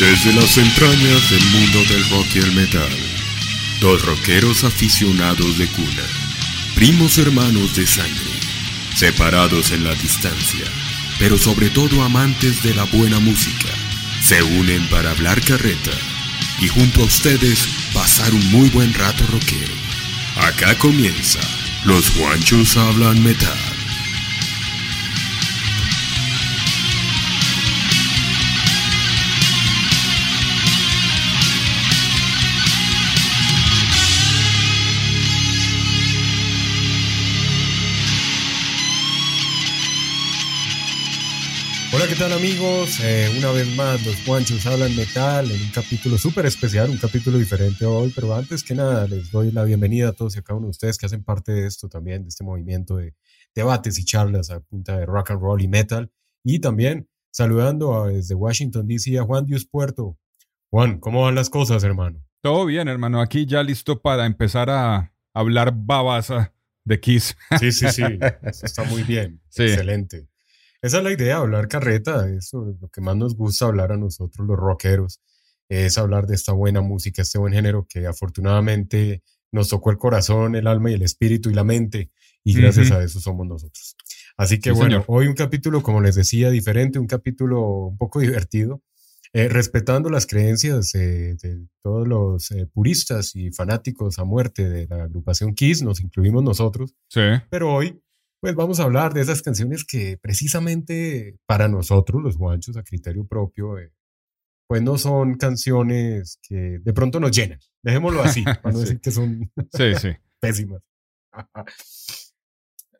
Desde las entrañas del mundo del rock y el metal, dos rockeros aficionados de cuna, primos hermanos de sangre, separados en la distancia, pero sobre todo amantes de la buena música, se unen para hablar carreta y junto a ustedes pasar un muy buen rato rockero. Acá comienza, los guanchos hablan metal. ¿Qué tal amigos? Eh, una vez más, los Juanchos hablan metal en un capítulo súper especial, un capítulo diferente hoy, pero antes que nada les doy la bienvenida a todos y a cada uno de ustedes que hacen parte de esto también, de este movimiento de debates y charlas a punta de rock and roll y metal. Y también saludando a- desde Washington, D.C. a Juan Dios Puerto. Juan, ¿cómo van las cosas, hermano? Todo bien, hermano. Aquí ya listo para empezar a hablar babasa de Kiss. Sí, sí, sí, eso está muy bien, Sí. excelente. Esa es la idea, hablar carreta, eso es lo que más nos gusta hablar a nosotros los rockeros, es hablar de esta buena música, este buen género que afortunadamente nos tocó el corazón, el alma y el espíritu y la mente, y gracias a eso somos nosotros. Así que Sí, bueno, señor. hoy un capítulo, como les decía, diferente, un capítulo un poco divertido, eh, respetando las creencias eh, de todos los eh, puristas y fanáticos a muerte de la agrupación Kiss, nos incluimos nosotros. Sí. Pero hoy, pues vamos a hablar de esas canciones que precisamente para nosotros, los guanchos, a criterio propio, eh, pues no son canciones que de pronto nos llenan. Dejémoslo así, para no Sí. decir que son Sí, sí. pésimas.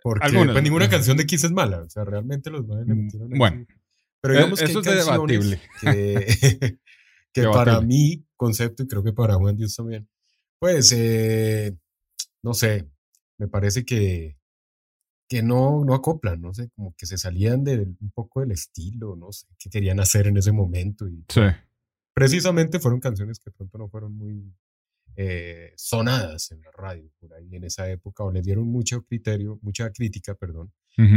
Porque Algunas, pues, ninguna canción de Kiss es mala. O sea, realmente los manes le metieron ahí. Bueno. Pero Eh, digamos que eso hay es debatible. que, que para mi concepto, y creo que para Juan Dios también, pues, eh, no sé, me parece que, que no, no acoplan, no sé, como que se salían de un poco del estilo, no sé, qué querían hacer en ese momento. Y Sí. precisamente fueron canciones que pronto no fueron muy eh, sonadas en la radio por ahí en esa época, o les dieron mucho criterio, mucha crítica, perdón,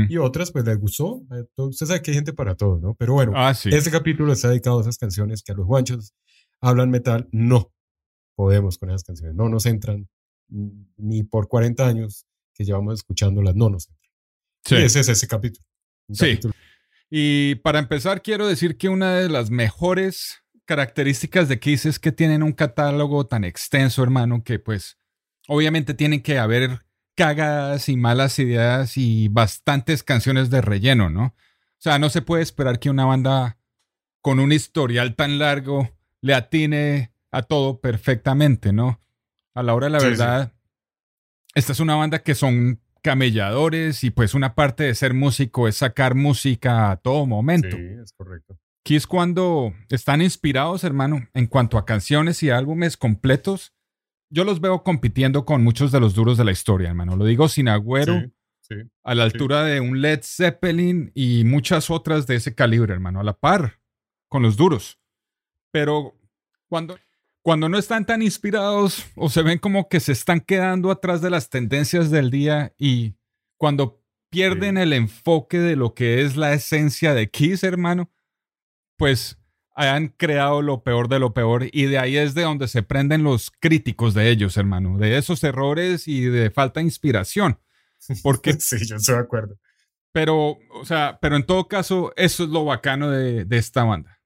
y otras pues les gustó. Usted sabe que hay gente para todo, ¿no? Pero bueno, Ah, sí. este capítulo está dedicado a esas canciones que a los guanchos hablan metal. No podemos con esas canciones. No nos entran mm, ni por 40 años que llevamos escuchándolas. No nos entran. Sí. Y ese es ese capítulo. Sí. capítulo- Y para empezar, quiero decir que una de las mejores características de Kiss es que tienen un catálogo tan extenso, hermano, que pues obviamente tienen que haber cagadas y malas ideas y bastantes canciones de relleno, ¿no? O sea, no se puede esperar que una banda con un historial tan largo le atine a todo perfectamente, ¿no? A la hora de la Sí, sí. verdad, esta es una banda que son camelladores y pues una parte de ser músico es sacar música a todo momento. Sí, es correcto. Kiss cuando están inspirados, hermano, en cuanto a canciones y álbumes completos, yo los veo compitiendo con muchos de los duros de la historia, hermano. Lo digo sin agüero, Sí, sí. a la altura de un Led Zeppelin y muchas otras de ese calibre, hermano, a la par con los duros. Pero cuando, cuando no están tan inspirados o se ven como que se están quedando atrás de las tendencias del día y cuando pierden el enfoque de lo que es la esencia de Kiss, hermano, pues han creado lo peor de lo peor y de ahí es de donde se prenden los críticos de ellos, hermano, de esos errores y de falta de inspiración. Porque, sí, yo estoy de acuerdo. Pero, o sea, pero en todo caso, eso es lo bacano de, de esta banda.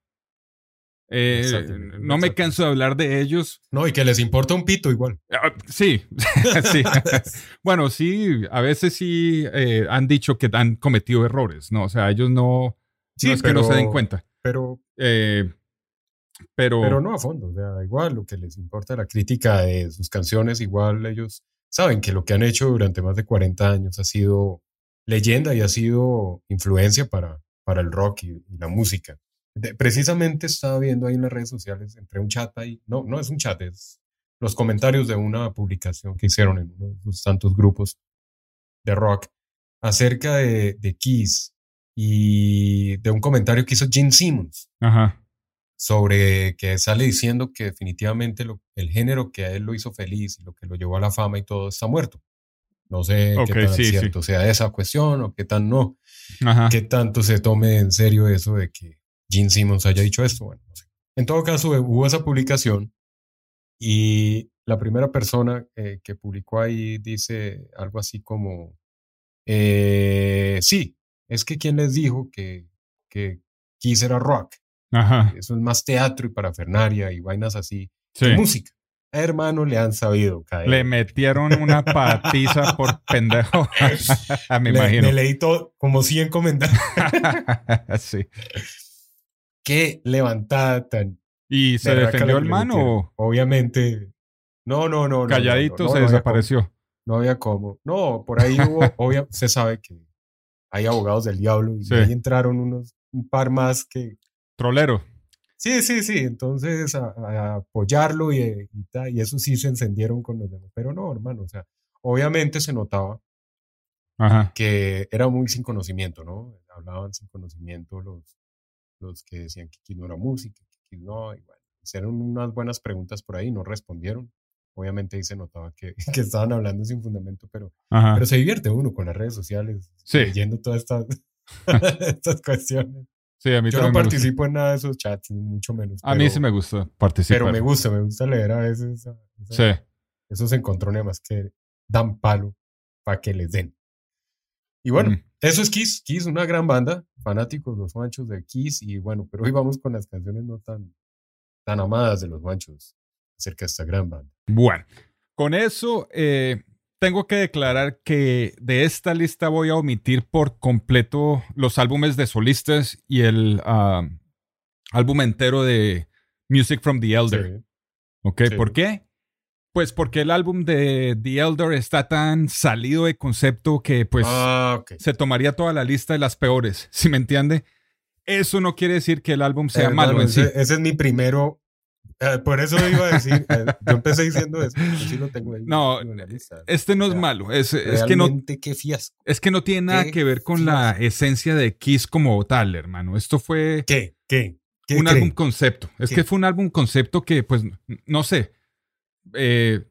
Eh, no me canso de hablar de ellos. No, y que les importa un pito igual. Ah, sí, sí. bueno, sí, a veces sí eh, han dicho que han cometido errores, ¿no? O sea, ellos no, sí, no es pero, que no se den cuenta. Pero, eh, pero, pero no a fondo, o sea, igual lo que les importa la crítica de sus canciones, igual ellos saben que lo que han hecho durante más de 40 años ha sido leyenda y ha sido influencia para, para el rock y, y la música precisamente estaba viendo ahí en las redes sociales, entre un chat ahí, no, no es un chat, es los comentarios de una publicación que hicieron en uno de sus tantos grupos de rock acerca de, de Kiss y de un comentario que hizo Gene Simmons Ajá. sobre que sale diciendo que definitivamente lo, el género que a él lo hizo feliz y lo que lo llevó a la fama y todo está muerto. No sé Ok, qué tan sí, cierto sea esa cuestión o qué tan no, Ajá. qué tanto se tome en serio eso de que Gene Simmons haya dicho esto. Bueno, no sé. En todo caso, hubo esa publicación y la primera persona eh, que publicó ahí dice algo así como, eh, sí, es que quien les dijo que, que Kiss era rock. Ajá. Eso es más teatro y parafernaria y vainas así. Sí. música. Hermano, le han sabido caer. Le metieron una patiza por pendejo. me Le- imagino. me leí todo, como 100 comentarios. sí. Qué levantada tan ¿Y se defendió el que le man metieron. o Obviamente. No, no, no. calladito no, no, se no desapareció? no había cómo. No, por ahí hubo, obvia, se sabe que hay abogados del diablo y Sí. ahí entraron unos, un par más que. Trolero. Sí, sí, sí. Entonces a, a apoyarlo y, y, ta- y eso sí se encendieron con los demás. Pero no, hermano, o sea, obviamente se notaba Ajá. que era muy sin conocimiento, ¿no? Hablaban sin conocimiento los, los que decían que Kiss no era música, que no, y bueno, hicieron unas buenas preguntas por ahí, no respondieron. Obviamente ahí se notaba que, que estaban hablando sin fundamento, pero, Ajá. pero se divierte uno con las redes sociales, Sí. leyendo todas estas, estas cuestiones. sí, a mí Yo no participo en nada de esos chats, ni mucho menos. A mí sí me gusta participar. Pero me gusta, me gusta leer a veces Sí. esos encontrones más que dan palo para que les den. Y bueno, Mm. eso es Kiss. Kiss, una gran banda, fanáticos los manchos de Kiss. Y bueno, pero hoy vamos con las canciones no tan, tan amadas de los manchos acerca de esta gran banda. Bueno, con eso eh, tengo que declarar que de esta lista voy a omitir por completo los álbumes de solistas y el ah, álbum entero de Music from the Elder. Sí. ¿Ok? Sí. ¿Por qué? Pues porque el álbum de The Elder está tan salido de concepto que pues ah, ok. se tomaría toda la lista de las peores, ¿sí me entiende? Eso no quiere decir que el álbum sea Eh, malo no, en sí. ese, ese es mi primero. eh, por eso iba a decir, eh, yo empecé diciendo eso. Sí lo tengo ahí. No, en la lista. Este no O es sea, malo, es, es que no, qué fiasco. es que no tiene nada que ver con la esencia de Kiss como tal, hermano. Esto fue ¿Qué? ¿Qué? ¿Qué un creen? álbum concepto. Es ¿Qué? que fue un álbum concepto que, pues, no sé. Eh,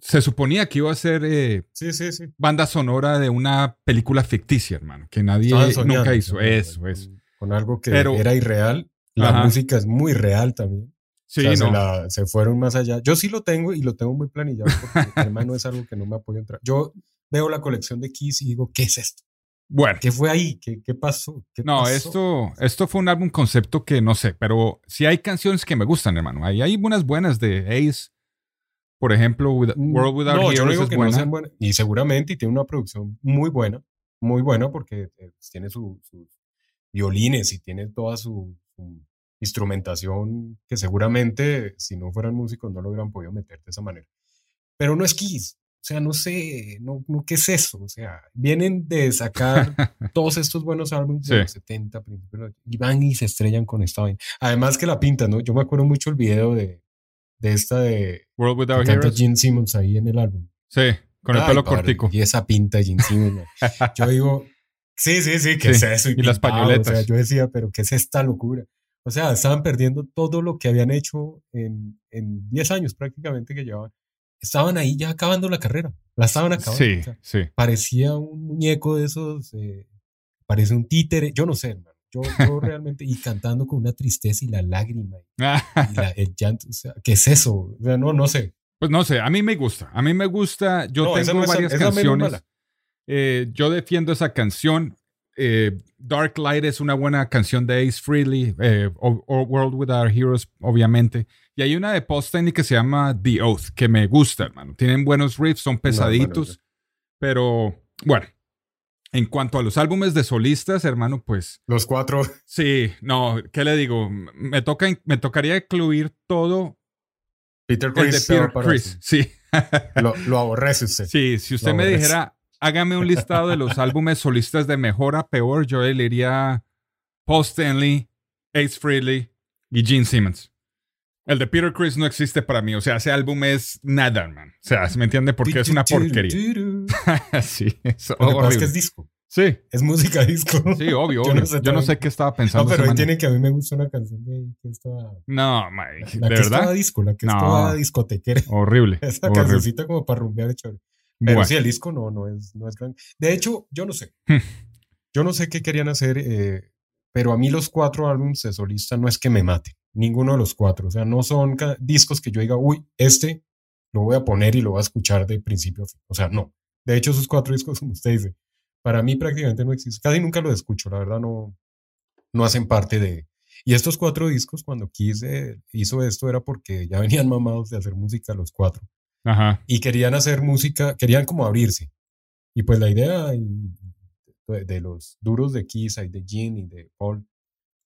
se suponía que iba a ser eh, Sí, sí, sí. banda sonora de una película ficticia, hermano, que nadie soñando, nunca hizo. soñando Eso, eso. Con algo que Pero- era irreal. La Ajá. música es muy real también. Sí, O sea, se, no. la- se fueron más allá. Yo sí lo tengo y lo tengo muy planillado porque hermano es algo que no me apoyo entrar. Yo veo la colección de Kiss y digo, ¿qué es esto? Bueno, ¿Qué fue ahí? ¿Qué, qué pasó? ¿Qué no, pasó? esto, esto fue un álbum concepto que no sé, pero sí hay canciones que me gustan, hermano. Hay, hay unas buenas de Ace. Por ejemplo, With- Mm, World Without no, yo no Heroes digo es que buena. no sean buenas. Y seguramente y tiene una producción muy buena, muy buena porque eh, tiene su- sus violines y tiene toda su, su instrumentación que seguramente si no fueran músicos no lo hubieran podido meter de esa manera. Pero no es Kiss. O sea, no sé, no, no, ¿qué es eso? O sea, vienen de sacar todos estos buenos álbumes de Sí. los 70, principios de y van y se estrellan con esta vaina. Además que la pintan, ¿no? Yo me acuerdo mucho el video de, de esta de World que Without canta Heroes. Gene Simmons ahí en el álbum. Sí, con el Ay, pelo padre, cortico. Y esa pinta de Gene Simmons. Yo digo, sí, sí, sí, ¿qué Sí, es eso? y las pintado, pañoletas. O sea, yo decía, pero ¿qué es esta locura? O sea, estaban perdiendo todo lo que habían hecho en, en 10 años prácticamente que llevaban. estaban ahí ya acabando la carrera. La estaban acabando. Sí, o sea, sí. parecía un muñeco de esos, eh, parece un títere, yo no sé, hermano. Yo, yo realmente, y cantando con una tristeza y la lágrima y, y la- el llanto, o sea, ¿qué es eso? O sea, no, no sé. Pues no sé, a mí me gusta. A mí me gusta. Yo No, tengo no varias esa canciones. Eh, yo defiendo esa canción. Eh, Dark Light es una buena canción de Ace Frehley. eh, O- O World Without Heroes, obviamente. Y hay una de Post que se llama The Oath, que me gusta, hermano. Tienen buenos riffs, son pesaditos. bueno, pero bueno, en cuanto a los álbumes de solistas, hermano, pues Los cuatro, sí, no, ¿qué le digo? Me, toca, me tocaría incluir todo Peter el de Chris, se va Peter Chris. Sí. Lo, lo aborrece usted. Sí, si usted me dijera, hágame un listado de los álbumes solistas de mejor a peor, yo le diría Paul Stanley, Ace Frehley y Gene Simmons. El de Peter Chris no existe para mí, o sea, ese álbum es nada, man. O sea, ¿se me entiende? Porque es una porquería. sí, es Lo que pasa es que es disco. Sí, Es música disco. sí, obvio, Yo obvio. no Yo sé no, sé qué estaba pensando. No, pero ahí tiene que a mí me gusta una canción de que estaba. No, Mike, La ¿de que es toda verdad? disco, la que es No. toda discotequera. Horrible. Esa horrible. cancioncita como para rumbear de chévere. Pero Bueno, sí, el disco no, no es, no es grande. De hecho, yo no sé. Hmm. Yo no sé qué querían hacer, eh, pero a mí los cuatro álbumes de solista no es que me mate. Ninguno de los cuatro. O sea, no son discos que yo diga, uy, este lo voy a poner y lo voy a escuchar de principio a fin. O sea, no. De hecho, esos cuatro discos, como usted dice, para mí prácticamente no existen. Casi nunca los escucho, la verdad, no, no hacen parte de. Y estos cuatro discos, cuando Kiss eh, hizo esto, era porque ya venían mamados de hacer música los cuatro ajá. y querían hacer música, querían como abrirse. Y pues la idea de, los duros de Kiss y de Gene y de Paul,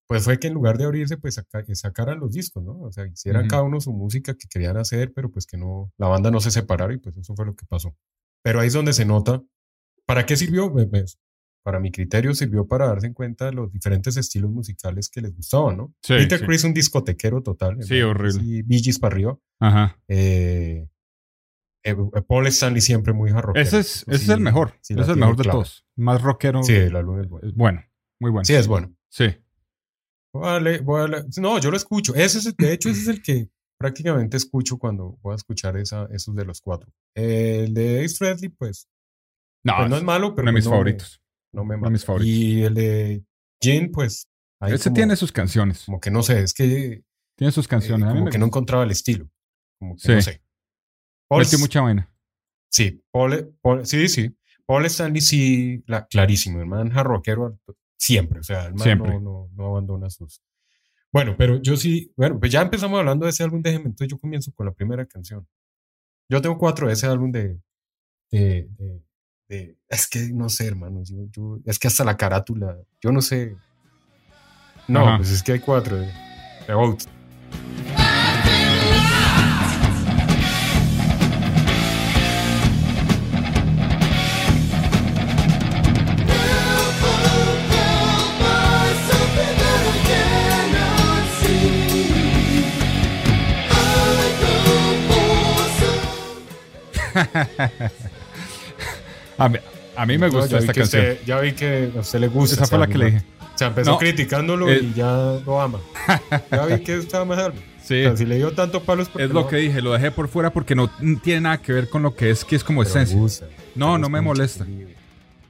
pues fue que en lugar de abrirse, pues saca- que sacaran los discos, ¿no? O sea, hicieran cada uno su música que querían hacer, pero pues que no, la banda no se separara y pues eso fue lo que pasó. Pero ahí es donde se nota, ¿para qué sirvió? Pues, para mi criterio sirvió para darse en cuenta de los diferentes estilos musicales que les gustaban, ¿no? Sí, Peter sí. Chris un discotequero total. Sí, horrible. Y para arriba. Ajá. Eh, eh, Paul Stanley siempre muy hard Ese es, ese es el mejor. sí ese es el mejor de clara. todos. Más rockero. Sí, el álbum es bueno. Bueno. Muy bueno. Sí, es bueno. Sí. Vale, vale. No, yo lo escucho. Ese es, de hecho, ese es el que prácticamente escucho cuando voy a escuchar esa, esos de los cuatro. El de Ace Frehley, pues, No, pues no es malo, pero uno de mis pues no me- favoritos. no me Uno de mis favoritos. Y el de Jane, pues, Ese como, tiene sus canciones. como que no sé, es que Tiene sus eh, canciones. Mí como me que no encontraba el estilo. Como que Sí. no sé. Paul, Metió mucha vaina. Sí, Paul, Paul- sí, sí. Paul Stanley sí, la, clarísimo, el man rockero siempre, o sea, el man Siempre. No, no, no abandona sus... Bueno, pero yo sí, bueno, pues ya empezamos hablando de ese álbum, déjeme, entonces yo comienzo con la primera canción. Yo tengo cuatro de ese álbum de... de, de- de- es que no sé, hermano, yo, yo- es que hasta la carátula, yo no sé. No, Ajá. pues es que hay cuatro. De, de Oath. A mí, a mí me No, esta canción. usted- ya vi que a usted le gusta. Esa fue la que le dije. O sea, empezó No, criticándolo eh, y ya lo ama. Ya vi que estaba más álbum. Sí. O sea, si le dio tanto palos Es lo no- que dije, lo dejé por fuera porque no tiene nada que ver con lo que es, que es como pero esencia. gusta. No, no me molesta.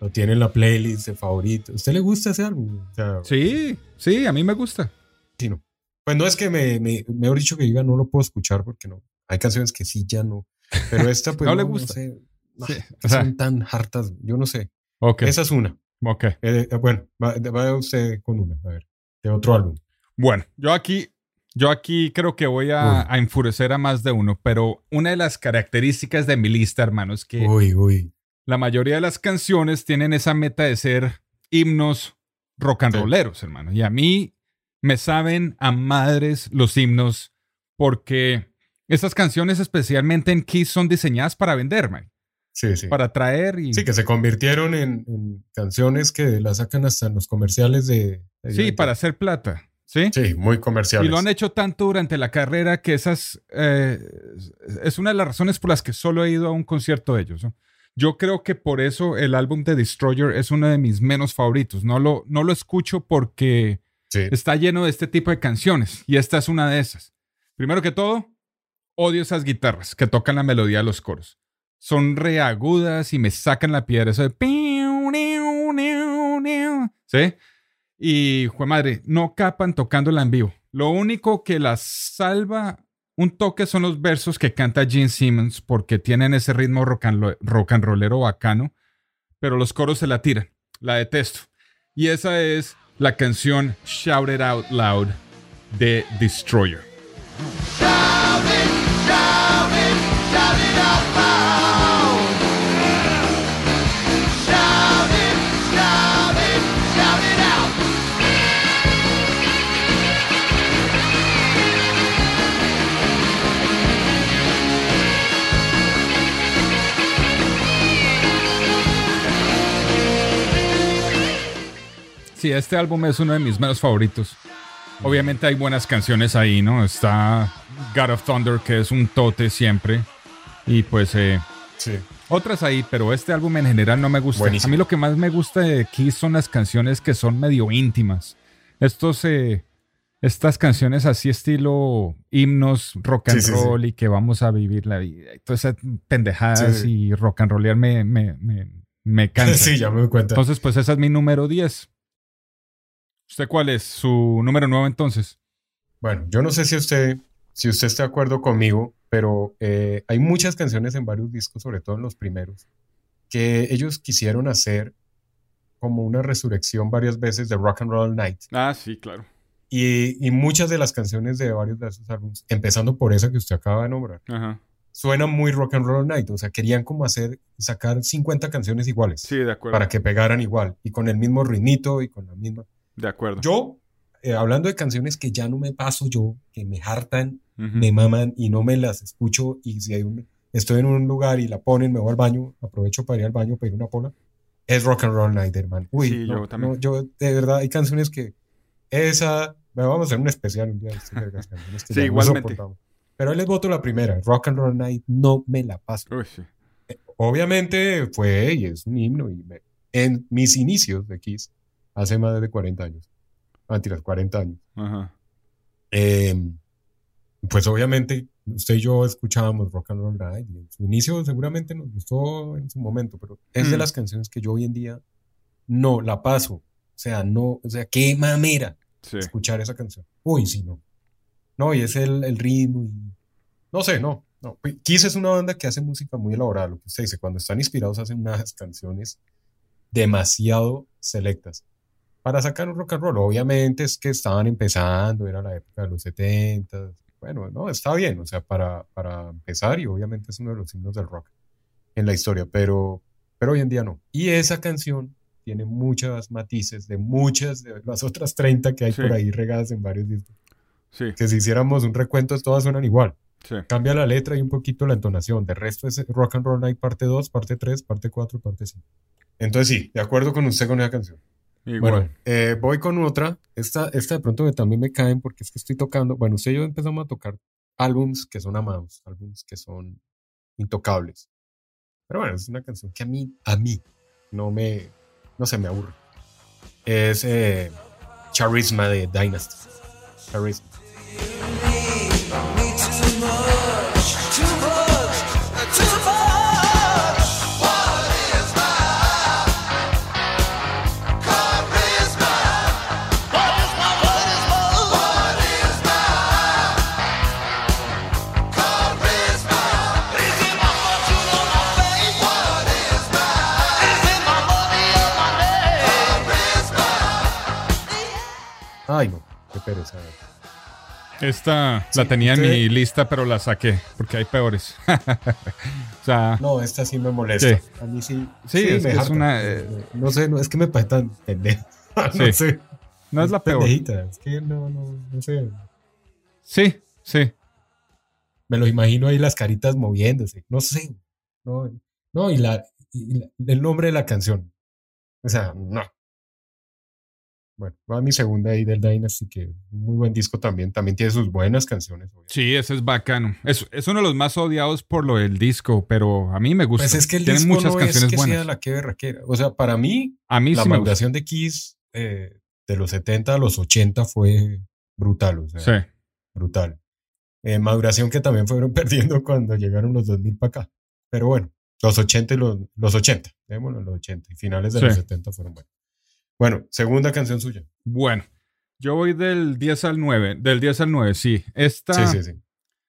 Lo tiene en la playlist de favorito. ¿A usted le gusta ese álbum? O sea, Sí, sí, a mí me gusta. sí, no. Pues no es que me, me, mejor dicho que diga no lo puedo escuchar porque no. Hay canciones que sí ya no. Pero esta pues No le gusta. sé. No, Sí, que o sea. son tan hartas. Yo no sé. Ok, Esa es una. ok. Eh, eh, bueno, va, va usted con una. A ver. De otro álbum. Bueno, yo aquí, yo aquí creo que voy a, a enfurecer a más de uno, pero una de las características de mi lista, hermano, es que Uy, uy. la mayoría de las canciones tienen esa meta de ser himnos rock and Sí. rolleros, hermano. Y a mí me saben a madres los himnos porque esas canciones, especialmente en Kiss, son diseñadas para vender, man, Sí, sí. para traer y Sí, que se convirtieron en, en canciones que las sacan hasta en los comerciales de... de- sí, para hacer plata, ¿sí? Sí, muy comerciales. Y lo han hecho tanto durante la carrera que esas eh, es una de las razones por las que solo he ido a un concierto de ellos. ¿no? Yo creo que por eso el álbum de Destroyer es uno de mis menos favoritos. No lo, no lo escucho porque Sí, está lleno de este tipo de canciones y esta es una de esas. Primero que todo, odio esas guitarras que tocan la melodía de los coros. Son reagudas y me sacan la piedra. Eso de... ¿Sí? Y, jue madre, no capan tocándola en vivo. Lo único que la salva un toque son los versos que canta Gene Simmons porque tienen ese ritmo rock and, rock and rollero bacano, pero los coros se la tiran. La detesto. Y esa es la canción Shout It Out Loud de Destroyer. Sí, este álbum es uno de mis menos favoritos. Obviamente hay buenas canciones ahí, ¿no? Está God of Thunder, que es un tote siempre. Y pues eh, Sí. otras ahí, pero este álbum en general no me gusta. Buenísimo. A mí lo que más me gusta de Kiss son las canciones que son medio íntimas. Estos, eh, estas canciones así estilo himnos, rock and Sí, sí, sí. roll y que vamos a vivir la vida. Y todas esas pendejadas y rock and rollear me, me, me, me cansa. Sí, ya me doy cuenta. Entonces, pues esa es mi número 10. ¿Usted cuál es? Su número 9 entonces. Bueno, yo no sé si usted, si usted está de acuerdo conmigo, pero eh, hay muchas canciones en varios discos, sobre todo en los primeros, que ellos quisieron hacer como una resurrección varias veces de Rock and Roll Night. Ah, sí, claro. Y, y muchas de las canciones de varios de esos álbumes, empezando por esa que usted acaba de nombrar, Ajá. suenan muy Rock and Roll Night. O sea, querían como hacer, sacar 50 canciones iguales Sí, de acuerdo. para que pegaran igual y con el mismo ritmito y con la misma. De acuerdo. Yo, eh, hablando de canciones que ya no me paso yo, que me hartan, Ujú. me maman y no me las escucho y si hay un, estoy en un lugar y la ponen, me voy al baño, aprovecho para ir al baño, pedir una pola, es Rock and Roll Night, hermano. Uy, Sí, no, yo también. no, yo de verdad hay canciones que esa, bueno, vamos a hacer un especial un día de estas canciones que Sí, no igualmente. soportamos. Pero ahí les voto la primera, Rock and Roll Night, no me la paso. Uy, sí. Obviamente fue y es un himno y me- en mis inicios de Kiss, hace más de 40 años, mentiras, 40 años. Ajá. Eh, pues obviamente usted y yo escuchábamos Rock and Roll y en su inicio seguramente nos gustó en su momento, pero es de Mm. las canciones que yo hoy en día no la paso. O sea, no, o sea, qué mamera Sí. escuchar esa canción. Uy, sí, no. No, y es el, el ritmo y no sé, no. no. Kiss es una banda que hace música muy elaborada, lo que usted dice, cuando están inspirados hacen unas canciones demasiado selectas para sacar un rock and roll. Obviamente es que estaban empezando, era la época de los 70. Bueno, no, está bien, o sea, para, para empezar y obviamente es uno de los himnos del rock en la historia, pero, pero hoy en día no. Y esa canción tiene muchas matices de muchas de las otras 30 que hay Sí. por ahí regadas en varios discos. Sí. Que si hiciéramos un recuento, todas suenan igual. Sí. Cambia la letra y un poquito la entonación. De resto es Rock and Roll Night parte 2, parte 3, parte 4, parte 5. Entonces sí, de acuerdo con usted con esa canción. Igual. Bueno, eh, voy con otra. Esta, esta de pronto me- también me caen porque es que estoy tocando. Bueno, usted y yo empezamos a tocar álbums que son amados, álbums que son intocables. Pero bueno, es una canción que a mí, a mí, no me, no se me aburre. Es eh, Charisma de Dynasty. Charisma. Qué pereza. Esta Sí, la tenía en mi lista, pero la saqué porque hay peores. o sea, No, esta sí me molesta. Sí. A mí sí. Sí, es me que es una, eh, No sé, no, es que me parece tan pendeja. no Sí. sé. no es la peor. Pendejita, Es que no, no, no sé. Sí, sí. Me lo imagino ahí las caritas moviéndose. No sé. No, no y, la, y la- el nombre de la canción. O sea, no. Bueno, va mi segunda ahí del Dynasty, que muy buen disco también. También tiene sus buenas canciones. obviamente. Sí, ese es bacano. Es, es uno de los más odiados por lo del disco, pero a mí me gusta. Pues es que el Tiene disco muchas no canciones es que buenas. sea la que berraquera. O sea, para mí, a mí la sí maduración de Kiss eh, de los 70 a los 80 fue brutal. O sea, Sí. brutal. eh, maduración que también fueron perdiendo cuando llegaron los 2000 para acá. Pero bueno, los 80 y los, los 80, démoslo los 80 y finales de los 70 fueron buenos. Bueno, segunda canción suya. Bueno, yo voy del 10 al 9, del 10 al 9, sí. Esta, sí, sí, sí.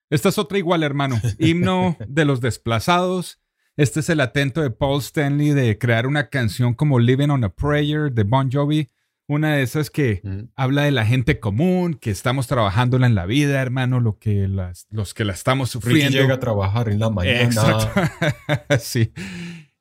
Esta es otra igual, hermano. Himno de los desplazados. Este es el atento de Paul Stanley de crear una canción como Living on a Prayer de Bon Jovi. Una de esas que habla de la gente común, que estamos trabajándola en la vida, hermano, lo que las, los que la estamos sufriendo. Ricky llega a trabajar en la mañana. Exacto. sí.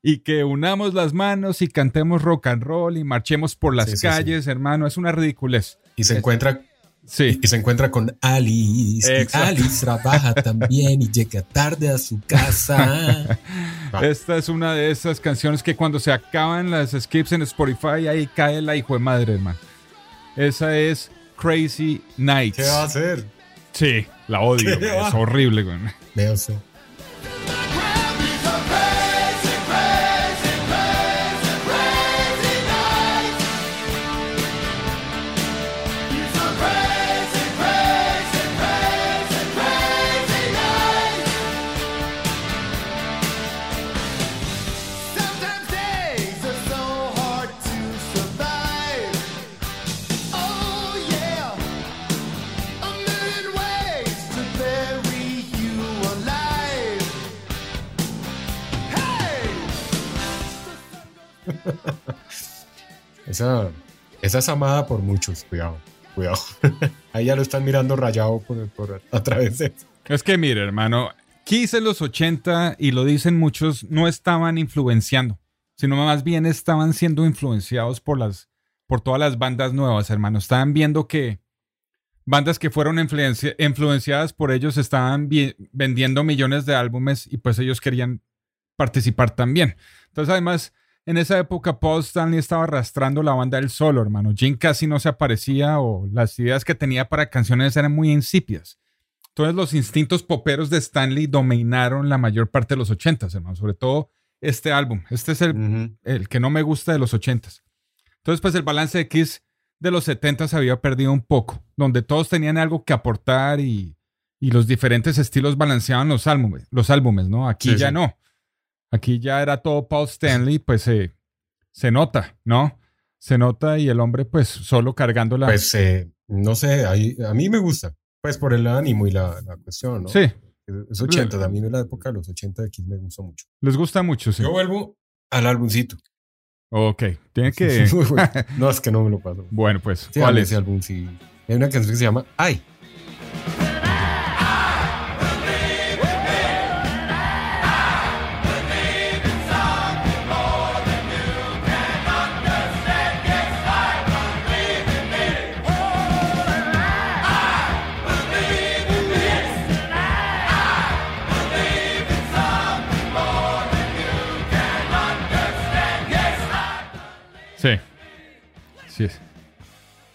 Y que unamos las manos y cantemos rock and roll y marchemos por las calles, hermano. Es una ridiculez. Y se encuentra Sí. Y se encuentra con Alice. Alice trabaja también y llega tarde a su casa. Esta es una de esas canciones que cuando se acaban las skips en Spotify, ahí cae la hijo de madre, hermano. Esa es Crazy Nights. ¿Qué va a hacer? Sí, la odio. Es horrible, güey. Veo, esa, esa es amada por muchos, cuidado, cuidado. Ahí ya lo están mirando rayado por, a través de Es que mire, hermano, Kiss en los 80, y lo dicen muchos, no estaban influenciando, sino más bien estaban siendo influenciados por las por todas las bandas nuevas, hermano. Estaban viendo que bandas que fueron influenciadas por ellos estaban vendiendo millones de álbumes y pues ellos querían participar también. Entonces, además, en esa época Paul Stanley estaba arrastrando la banda del solo, hermano. Jim casi no se aparecía o las ideas que tenía para canciones eran muy insipias. Entonces los instintos poperos de Stanley dominaron la mayor parte de los ochentas, hermano. Sobre todo este álbum. Este es el, el que no me gusta de los ochentas. Entonces pues el balance de Kiss de los setentas había perdido un poco, donde todos tenían algo que aportar y, los diferentes estilos balanceaban los álbumes, los álbumes ¿no? Aquí ya no. Aquí ya era todo Paul Stanley, pues se nota, ¿no? Se nota y el hombre pues solo cargando la... Pues eh, no sé, a mí me gusta, pues por el ánimo y la, cuestión, ¿no? Sí. Es 80, también en la época de los 80 de aquí me gusta mucho. Les gusta mucho, sí. Yo vuelvo al álbumcito. Ok, tiene que... no, es que no me lo paso. Bueno, pues, ¿cuál es? Ese álbum, sí. Hay una canción que se llama Ay.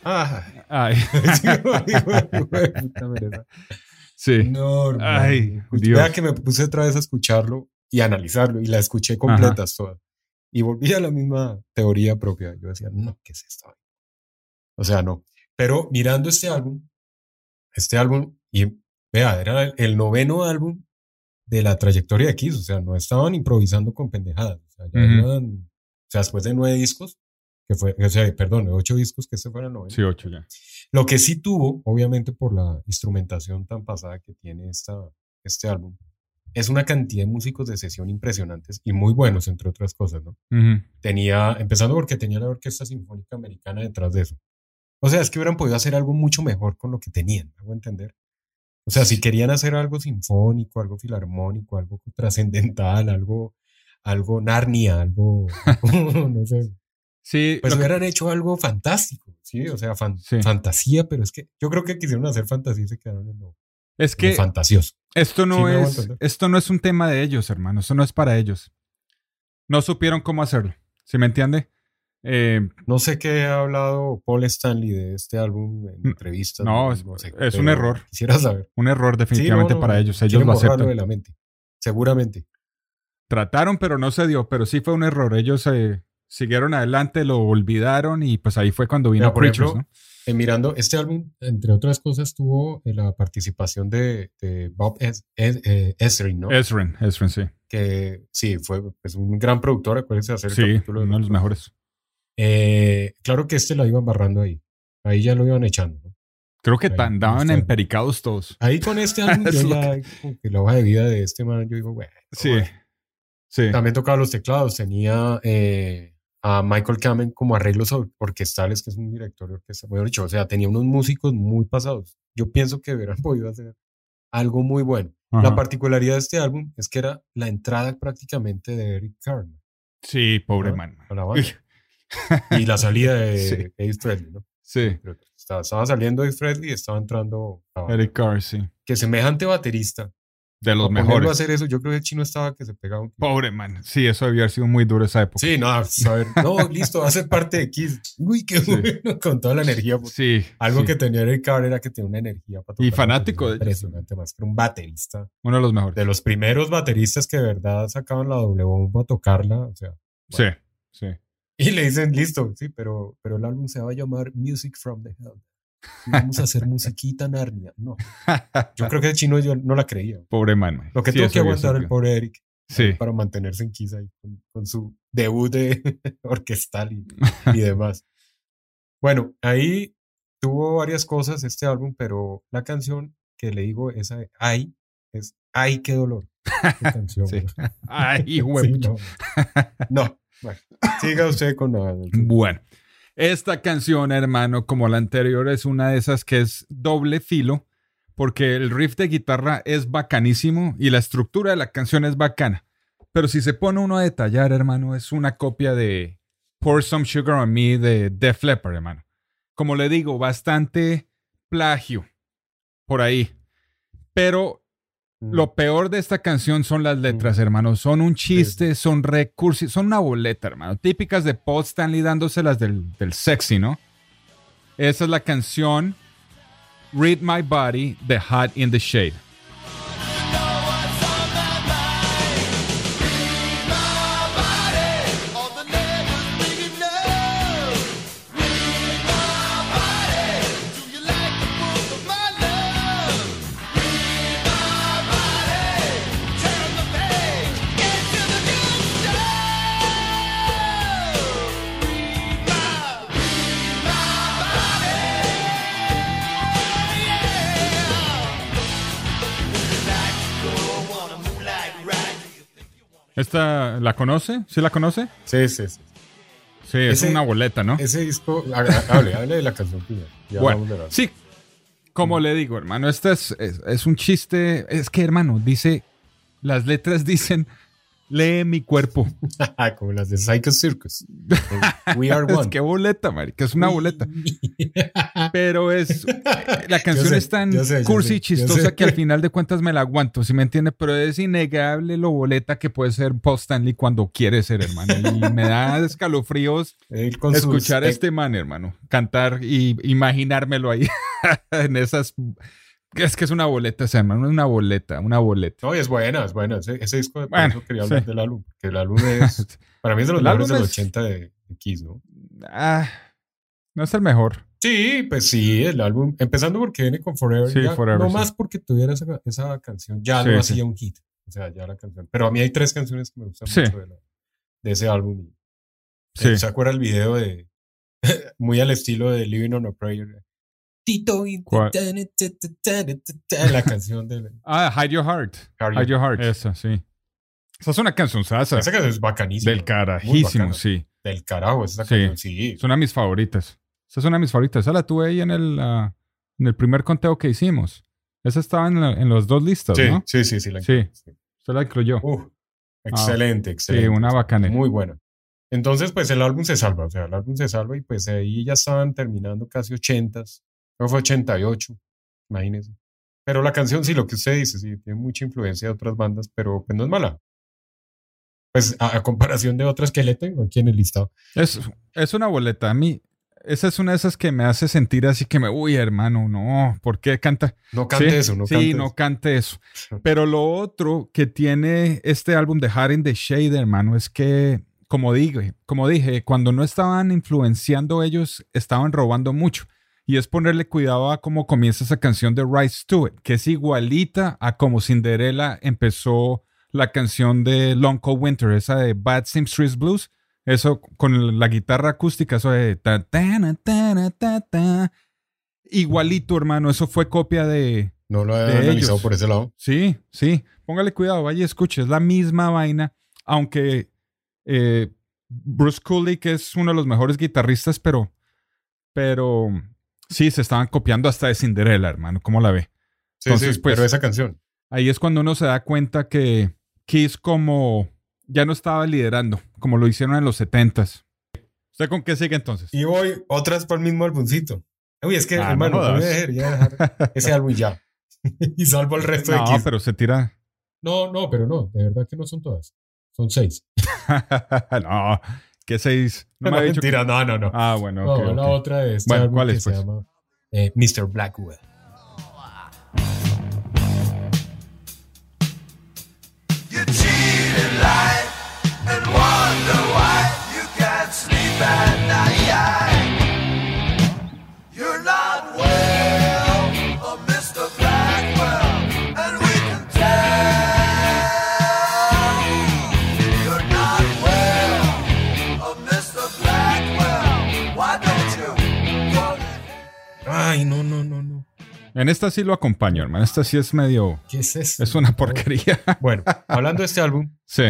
Ah. Ay. sí. No, Ay, Vea que me puse otra vez a escucharlo y analizarlo y la escuché completas todas. Y volví a la misma teoría propia. Yo decía, no, ¿qué es esto? O sea, no. Pero mirando este álbum, este álbum, y vea, era el noveno álbum de la trayectoria de Kiss. O sea, no estaban improvisando con pendejadas. O sea, ya o sea después de nueve discos, que fue, o sea, perdón, ocho discos que este fueron Sí, ocho ya. Lo que sí tuvo, obviamente por la instrumentación tan pasada que tiene esta, este álbum, es una cantidad de músicos de sesión impresionantes y muy buenos, entre otras cosas, ¿no? Tenía, empezando porque tenía la Orquesta Sinfónica Americana detrás de eso. O sea, es que hubieran podido hacer algo mucho mejor con lo que tenían, ¿hago entender? O sea, si querían hacer algo sinfónico, algo filarmónico, algo trascendental, algo, algo Narnia, algo, no sé, Sí, pues hubieran hecho algo fantástico, sí, o sea, fantasía, pero es que yo creo que quisieron hacer fantasía y se quedaron en lo, es que fantasioso. Esto no es, esto no es un tema de ellos, hermano, esto no es para ellos. No supieron cómo hacerlo, ¿sí me entiende? Eh, no sé qué ha hablado Paul Stanley de este álbum en entrevistas. No, es, un error. Quisiera saber. Un error definitivamente para ellos. Ellos lo aceptan. de la mente. Seguramente. Trataron, pero no se dio. Pero sí fue un error. Ellos se siguieron adelante, lo olvidaron y pues ahí fue cuando vino Mira, por Creatures, ejemplo, ¿no? Eh, mirando, este álbum, entre otras cosas, tuvo eh, la participación de, de Bob Es- Es- eh, Ezrin, ¿no? Ezrin, Ezrin, sí. que sí, fue pues, un gran productor, acuérdense de hacer el Sí, capítulo de uno de los mejores. Eh, claro que este lo iban barrando ahí. Ahí ya lo iban echando. ¿no? Creo que Ahí, andaban está. empericados todos. Ahí con este álbum Es yo ya, como que la hoja de vida de este man, yo digo, bueno. Sí, bueno. sí. También tocaba los teclados, tenía eh, a Michael Kamen como arreglos or- orquestales, que es un director de orquesta, mejor dicho, o sea, tenía unos músicos muy pasados. Yo pienso que hubieran podido hacer algo muy bueno. La Ajá. particularidad de este álbum es que era la entrada prácticamente de Eric Carmen Sí, pobre man. la y la salida de Sí. Ace Frehley, ¿no? Sí, Estaba, saliendo Ace Frehley y estaba entrando a. Eric Carr, sí. que semejante baterista. De los ponerlo a mejores. hacer eso, yo creo que el chino estaba que se pegaba un. Pobre man. Sí, eso debió haber sido muy duro esa época. Sí, no, a ver, no, listo, va a ser parte de Kiss. Uy, qué Sí. bueno, con toda la energía. Sí. Algo sí. que tenía Eric Carr era que tenía una energía para Y fanático de. Impresionante, más que era un baterista. Uno de los mejores. De los primeros bateristas que de verdad sacaban la doble bomba a tocarla, o sea. Sí, sí. Y le dicen, listo, sí, pero, pero el álbum se va a llamar Music from the Hell. Vamos a hacer musiquita Narnia. No, yo creo que el chino yo no la creía. Pobre man. Lo que Sí, tuvo que aguantar el pobre Eric Sí. para mantenerse en Kiss ahí con, con su debut de orquestal y, y demás. Bueno, ahí tuvo varias cosas este álbum, pero la canción que le digo, esa de Ay, es Ay, qué dolor. Qué canción, Sí. Ay, Sí, no. No, bueno, siga usted con la... Bueno, esta canción, hermano, como la anterior, es una de esas que es doble filo, porque el riff de guitarra es bacanísimo y la estructura de la canción es bacana. Pero si se pone uno a detallar, hermano, es una copia de Pour Some Sugar on Me de Def Leppard, hermano. Como le digo, bastante plagio por ahí. Pero. Lo peor de esta canción son las letras, hermano. Son un chiste, son recursos, son una boleta, hermano. Típicas de Paul Stanley dándoselas del, del sexy, ¿no? Esa es la canción Read My Body de Hot in the Shade. ¿Esta la conoce? ¿Sí la conoce? Sí, sí, sí. Sí, es Ese- una boleta, ¿no? Ese disco, ha- hable, hable de la canción primero. Ya Bueno, de la- sí. Como le digo, hermano, este es, es, es un chiste. Es que, hermano, dice, las letras dicen, lee mi cuerpo. Como las de Psycho Circus. We are Es one. que boleta, marica, es una boleta. Pero es, la canción sé, es tan yo sé, yo cursi y chistosa sé. que al final de cuentas me la aguanto, ¿sí me entiende? Pero es innegable lo boleta que puede ser Paul Stanley cuando quiere ser, hermano. Y me da escalofríos escuchar a eh, este man, hermano, cantar y imaginármelo ahí en esas. Es que es una boleta, ese hermano, una boleta, una boleta. No, y es buena, es buena. Ese, ese disco, por Bueno, eso quería hablar sí. del álbum. Porque el álbum es, para mí es de los mejores del es- 80 de, de Kiss, ¿no? Ah, no es el mejor. Sí, pues sí, el álbum, empezando porque viene con Forever. Sí, ya, Forever, no sí. más porque tuviera esa, esa canción, ya sí. hacía un hit. O sea, ya la canción. Pero a mí hay tres canciones que me gustan mucho de, la- de ese álbum. Sí. ¿Se acuerda el video de, muy al estilo de Living on a Prayer? Tito y ¿Cuál? la canción de Ah, Hide Your Heart. Hide Hide Your Heart. Esa, sí. Esa es una canción sasa. Esa canción es bacanísima. Del carajísimo, sí. Del carajo, esa Sí. canción, sí. Es una de mis favoritas. Esa es una de mis favoritas. Esa la tuve ahí en el, ah, en el primer conteo que hicimos. Esa estaba en, la- en las dos listas, Sí, ¿no? sí, sí, sí. La Sí. sí. Usted la incluyó. Uf, excelente, Sí, excelente. una bacana. Muy buena. Entonces, pues el álbum se salva, o sea, el álbum se salva y pues ahí ya estaban terminando casi ochentas, no fue 88, imagínense. Pero la canción, sí, lo que usted dice, sí, tiene mucha influencia de otras bandas, pero pues no es mala. Pues a, a comparación de otras que le tengo aquí en el listado. Es, es una boleta. A mí, esa es una de esas que me hace sentir así que me, uy, hermano, no, ¿por qué canta? No cante Sí, eso, no sí, cante no eso. cante eso. Pero lo otro que tiene este álbum de Hard in the Shade, hermano, es que como dije, como dije, cuando no estaban influenciando ellos, estaban robando mucho. Y es ponerle cuidado a cómo comienza esa canción de Rise to It, que es igualita a como Cinderella empezó la canción de Long Cold Winter, esa de Bad Street Blues. Eso con la guitarra acústica, eso de ta, ta, ta, ta, Igualito, hermano. Eso fue copia de. No lo he revisado por ese lado. Sí, sí. Póngale cuidado, vaya y escuche. Es la misma vaina, aunque eh, Bruce Cooley, que es uno de los mejores guitarristas, pero. Pero sí, se estaban copiando hasta de Cinderella, hermano. ¿Cómo la ve? Sí, sí, pues, pero esa canción. Ahí es cuando uno se da cuenta que Kiss como ya no estaba liderando, como lo hicieron en los 70s. ¿Usted con qué sigue entonces? Y voy otras por el mismo álbumcito. Uy, es que, ah, hermano, no voy a dejar ese álbum ya. y salvo el resto de Kiss. No, pero se tira. No, no, pero no, de verdad que no son todas. Son seis. no, ¿qué seis? No, me mentira, no, no, no. Ah, bueno. No, la otra es. Bueno, ¿cuál es? Pues? Se llama eh, Mr. Blackwell. Ay, En esta sí lo acompaño, hermano. Esta sí es medio. ¿Qué es eso? Es una porquería. Bueno, hablando de este álbum. Sí.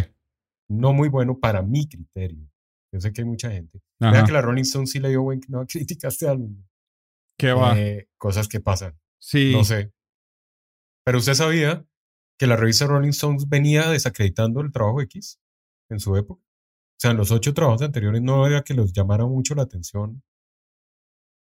No muy bueno para mi criterio. Yo sé que hay mucha gente. Vea que la Rolling Stone sí le dio buena crítica a este álbum. ¿Qué va? Eh, cosas que pasan. Sí. No sé. Pero usted sabía que la revista Rolling Stones venía desacreditando el trabajo X en su época. O sea, en los ocho trabajos anteriores no era que los llamara mucho la atención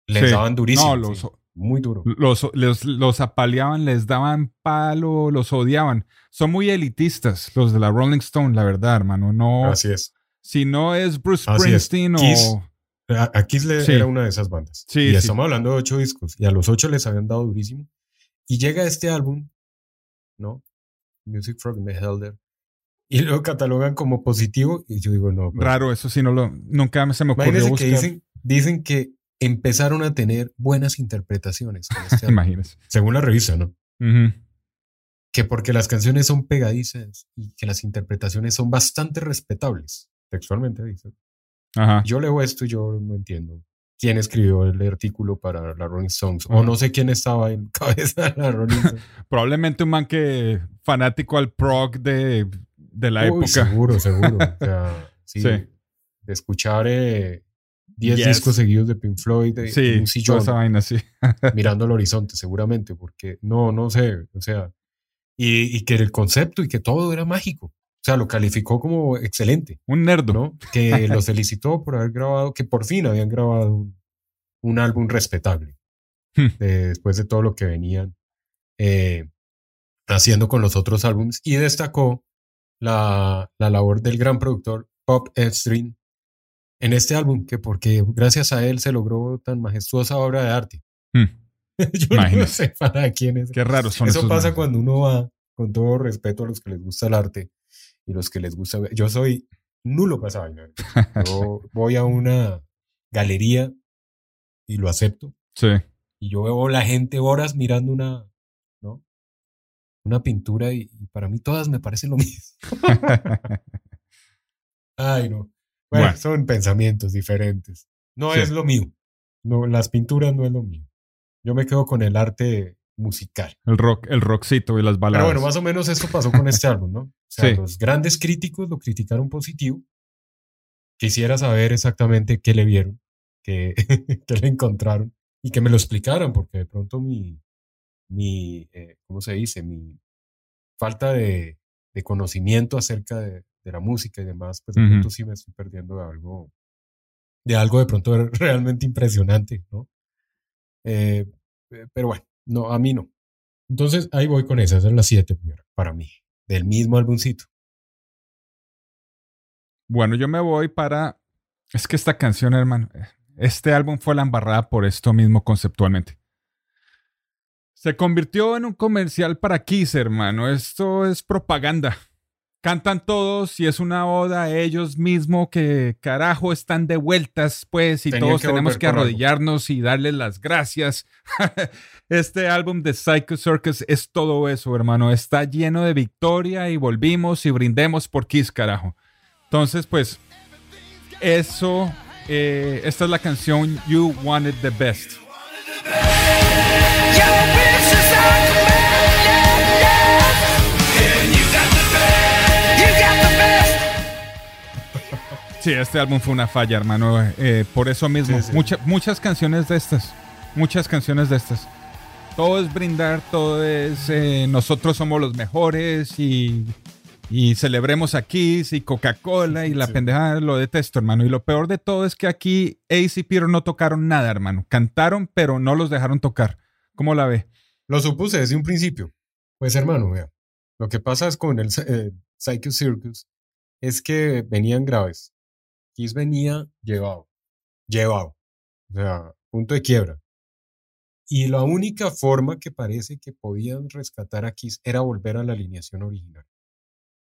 les daban durísimo. los, muy duro. Los, los, apaleaban, les daban palo, los odiaban. Son muy elitistas los de la Rolling Stone, la verdad, hermano. No, Así es. Si no es Bruce Springsteen o. A, Kiss le, era una de esas bandas. Sí, y estamos hablando de ocho discos. Y a los ocho les habían dado durísimo. Y llega este álbum, ¿no? Music from the Helder. Y lo catalogan como positivo. Y yo digo, no. Pues Raro, eso sí, no lo, nunca se me ocurrió buscar. que dicen, dicen que empezaron a tener buenas interpretaciones. Este Imagínese. Según la revista, ¿no? Que porque las canciones son pegadizas y que las interpretaciones son bastante respetables, textualmente dice. Ajá. Yo leo esto y yo no entiendo quién escribió el artículo para la Rolling Stones o no sé quién estaba en cabeza de la Rolling Stones. Probablemente un man que fanático al prog de, de la época. Seguro, seguro. o sea, sí, De escuchar eh, 10 discos seguidos de Pink Floyd sí, un sillón, esa vaina, sí. mirando al horizonte seguramente, porque no, no sé, o sea, y, que el concepto y que todo era mágico. O sea, lo calificó como excelente. Un nerd. ¿no? Que los felicitó por haber grabado, que por fin habían grabado un, álbum respetable. Hmm. después de todo lo que venían eh, haciendo con los otros álbumes. Y destacó la, la labor del gran productor Bob Epstein, en este álbum, que porque gracias a él se logró tan majestuosa obra de arte. Hmm. Yo no sé para quién es. Qué raro son Eso pasa cuando uno va, con todo respeto a los que les gusta el arte y los que les gusta ver. Yo soy nulo para esa vaina. Yo voy a una galería y lo acepto. Sí. Y yo veo la gente horas mirando una, ¿no? Una pintura y para mí todas me parecen lo mismo. Ay, no. Bueno, son pensamientos diferentes. No es lo mío. No, las pinturas no es lo mío. Yo me quedo con el arte musical. El rock, el rockcito y las baladas. Pero bueno, más o menos esto pasó con este álbum, ¿no? O sea, los grandes críticos lo criticaron positivo. Quisiera saber exactamente qué le vieron, qué, qué le encontraron y que me lo explicaran, porque de pronto mi, mi eh, ¿cómo se dice? Mi falta de, de conocimiento acerca de, de la música y demás, pues de pronto sí me estoy perdiendo de algo, de algo de pronto realmente impresionante, ¿no? Eh, eh, pero bueno, no, a mí no. Entonces ahí voy con esa, esa es la siete para mí, del mismo álbumcito. Bueno, yo me voy para. Es que esta canción, hermano, este álbum fue la embarrada por esto mismo conceptualmente. Se convirtió en un comercial para Kiss, hermano. Esto es propaganda. Cantan todos y es una oda a ellos mismos que carajo están de vueltas, pues, y todos tenemos que arrodillarnos y darles las gracias. este álbum de Psycho Circus es todo eso, hermano. Está lleno de victoria y volvimos y brindemos por Kiss, carajo. Entonces, pues, eso, eh, esta es la canción You Wanted the Best. Sí, este álbum fue una falla, hermano. Eh, por eso mismo, muchas canciones de estas, muchas canciones de estas. Todo es brindar, todo es eh, nosotros somos los mejores y, celebremos aquí y Coca-Cola y la pendejada, lo detesto, hermano. Y lo peor de todo es que aquí Ace y Peter no tocaron nada, hermano. Cantaron, pero no los dejaron tocar. ¿Cómo la ve? Lo supuse desde un principio. Pues, hermano, vea. Lo que pasa es con el eh, Psycho Circus es que venían graves. Kiss venía llevado, llevado, o sea, punto de quiebra. Y la única forma que parece que podían rescatar a Kiss era volver a la alineación original.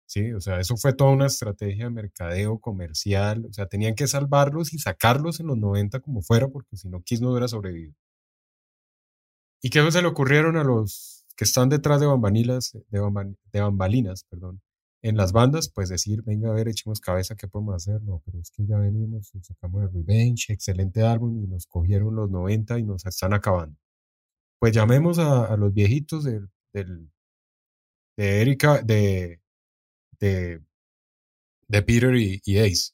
Sí, o sea, eso fue toda una estrategia de mercadeo comercial, o sea, tenían que salvarlos y sacarlos en los 90 como fuera, porque si no, Kiss no hubiera sobrevivido. ¿Y qué se le ocurrieron a los que están detrás de de bambalinas, perdón? En las bandas, pues decir, venga a ver, echemos cabeza, ¿qué podemos hacer? No, pero es que ya venimos, sacamos el Revenge, excelente álbum, y nos cogieron los 90 y nos están acabando. Pues llamemos a, los viejitos del, del, de Erika, de, de, de Peter y, Ace.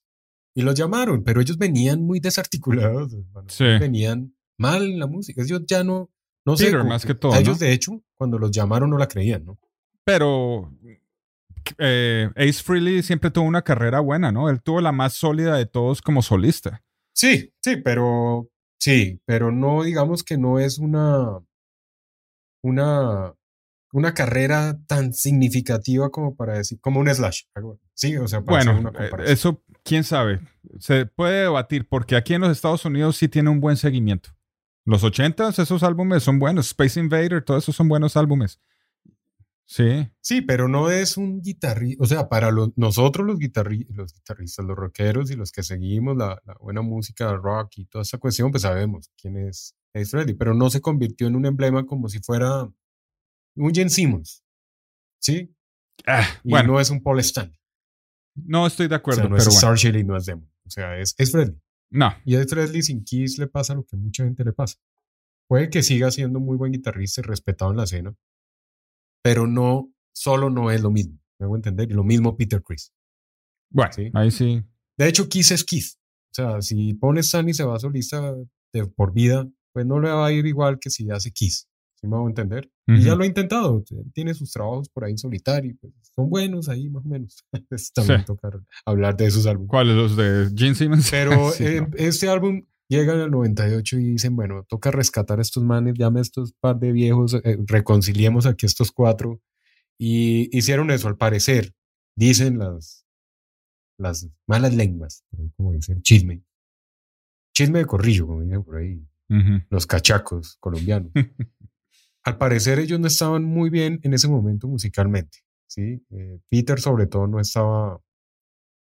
Y los llamaron, pero ellos venían muy desarticulados, venían mal en la música. Ellos ya no, no sé. más que todo. ellos, de hecho, cuando los llamaron no la creían, ¿no? Pero eh, Ace Frehley siempre tuvo una carrera buena, ¿no? Él tuvo la más sólida de todos como solista. Sí, sí, pero sí, pero no digamos que no es una una una carrera tan significativa como para decir como un slash. Sí, o sea, para bueno, una eh, eso quién sabe. Se puede debatir porque aquí en los Estados Unidos sí tiene un buen seguimiento. Los 80 esos álbumes son buenos. Space Invader, todos esos son buenos álbumes. Sí. Sí, pero no es un guitarrista, o sea, para nosotros los, los guitarristas, los rockeros y los que seguimos la, buena música rock y toda esa cuestión, pues sabemos quién es Ace Frehley, pero no se convirtió en un emblema como si fuera un Jen Simmons, ¿sí? Ah, y bueno. no es un Paul Stanley. No estoy de acuerdo, o sea, no pero es bueno. y no es Demo, o sea, es, es Frehley. No. Y a Frehley sin Kiss le pasa lo que mucha gente le pasa. Puede que siga siendo muy buen guitarrista y respetado en la escena, pero no, solo no es lo mismo. Me voy a entender. Lo mismo Peter Chris. Bueno, ahí sí. De hecho, Kiss es Kiss. O sea, si pones Sunny se va solista de, por vida, pues no le va a ir igual que si hace Kiss. ¿Sí me voy a entender? Y ya lo ha intentado. Tiene sus trabajos por ahí en solitario. Pues, son buenos ahí, más o menos. También toca hablar de esos álbumes. ¿Cuáles? Los de Gene Simmons. Pero eh, este álbum llegan al 98 y dicen, bueno, toca rescatar a estos manes, llame a estos par de viejos, eh, reconciliemos aquí estos cuatro. Y hicieron eso, al parecer, dicen las, las malas lenguas, como dicen, chisme. Chisme de corrillo, como dicen por ahí. Los cachacos colombianos. al parecer ellos no estaban muy bien en ese momento musicalmente. ¿sí? Eh, Peter sobre todo no estaba,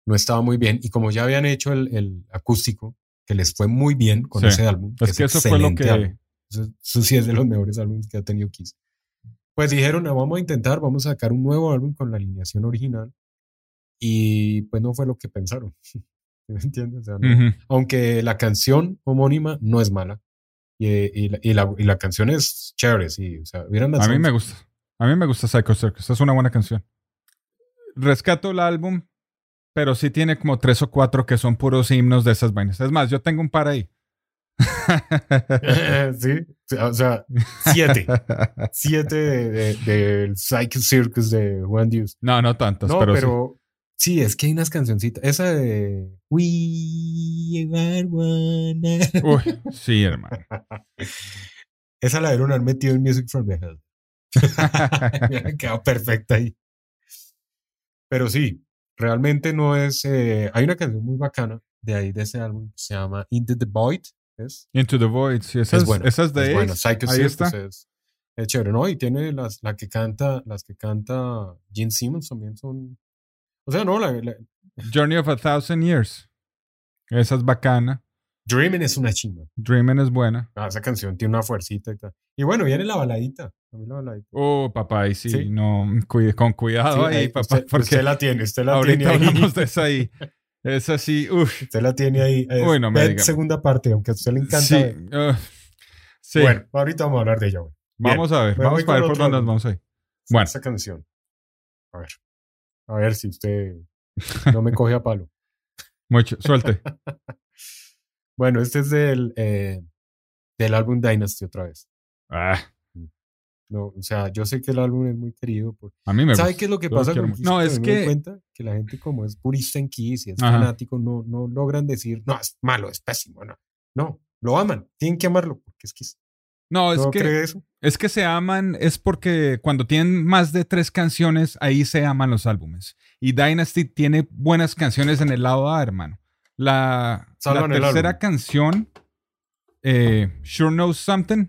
no estaba muy bien. Y como ya habían hecho el, el acústico, que les fue muy bien con ese álbum. Es que, eso fue lo que... Eso, sí es de los mejores álbumes que ha tenido Kiss. Pues dijeron, ah, vamos a intentar, vamos a sacar un nuevo álbum con la alineación original. Y pues no fue lo que pensaron. ¿Me entiendes? Aunque la canción homónima no es mala. Y, la, canción es chévere, sí. O sea, a mí me gusta. A mí me gusta Psycho Circus. Es una buena canción. Rescato el álbum pero sí tiene como tres o cuatro que son puros himnos de esas vainas. Es más, yo tengo un par ahí. sí, o sea, siete. siete del de, Psycho Circus de One Deuce. No, no tantos, no, pero, sí. es que hay unas cancioncitas. Esa de We are one. Uy, sí, hermano. Esa la dieron haber metido en Music from the Hell. Quedado perfecta ahí. Pero sí, realmente no es. Eh, hay una canción muy bacana de ahí, de ese álbum, se llama Into the Void. ¿es? Into the Void, sí, esa es, buena. Esa es de es ahí está. Es, es, chévere, ¿no? Y tiene las, la que canta, las que canta Gene Simmons también son, O sea, no, la, la- Journey of a Thousand Years. Esa es bacana. Dreaming es una chimba. Dreaming es buena. Ah, esa canción tiene una fuercita y tal. Y bueno, viene la baladita. Oh, papá, ahí sí, Sí. no, cuide- con cuidado Sí, ahí, ahí, papá, usted, porque usted la tiene, usted la ahorita tiene ahí. hablamos de esa ahí. Esa sí, uff. Usted la tiene ahí. Es- Uy, no me diga. segunda parte, aunque a usted le encanta. Sí, uh, sí. Bueno, ahorita vamos a hablar de ella. güey. Bien, vamos a ver, me vamos a ver por dónde nos vamos ahí. Bueno. Esa canción. A ver. A ver si usted no me coge a palo. Mucho, suelte. Bueno, este es del, eh, del álbum Dynasty otra vez. Ah, No, o sea, yo sé que el álbum es muy querido. Por... a mí me ¿Sabe qué es lo que lo pasa con. Kiss? No, Que es me que cuenta que la gente como es purista en Kiss y es Ajá. fanático, no, no logran decir, no, es malo, es pésimo, no. No, lo aman, tienen que amarlo porque es Kiss. no, es ¿No que eso? Es que se aman, es porque cuando tienen más de tres canciones, ahí se aman los álbumes. Y Dynasty tiene buenas canciones en el lado A, hermano. La, la tercera canción, eh, Sure Knows Something,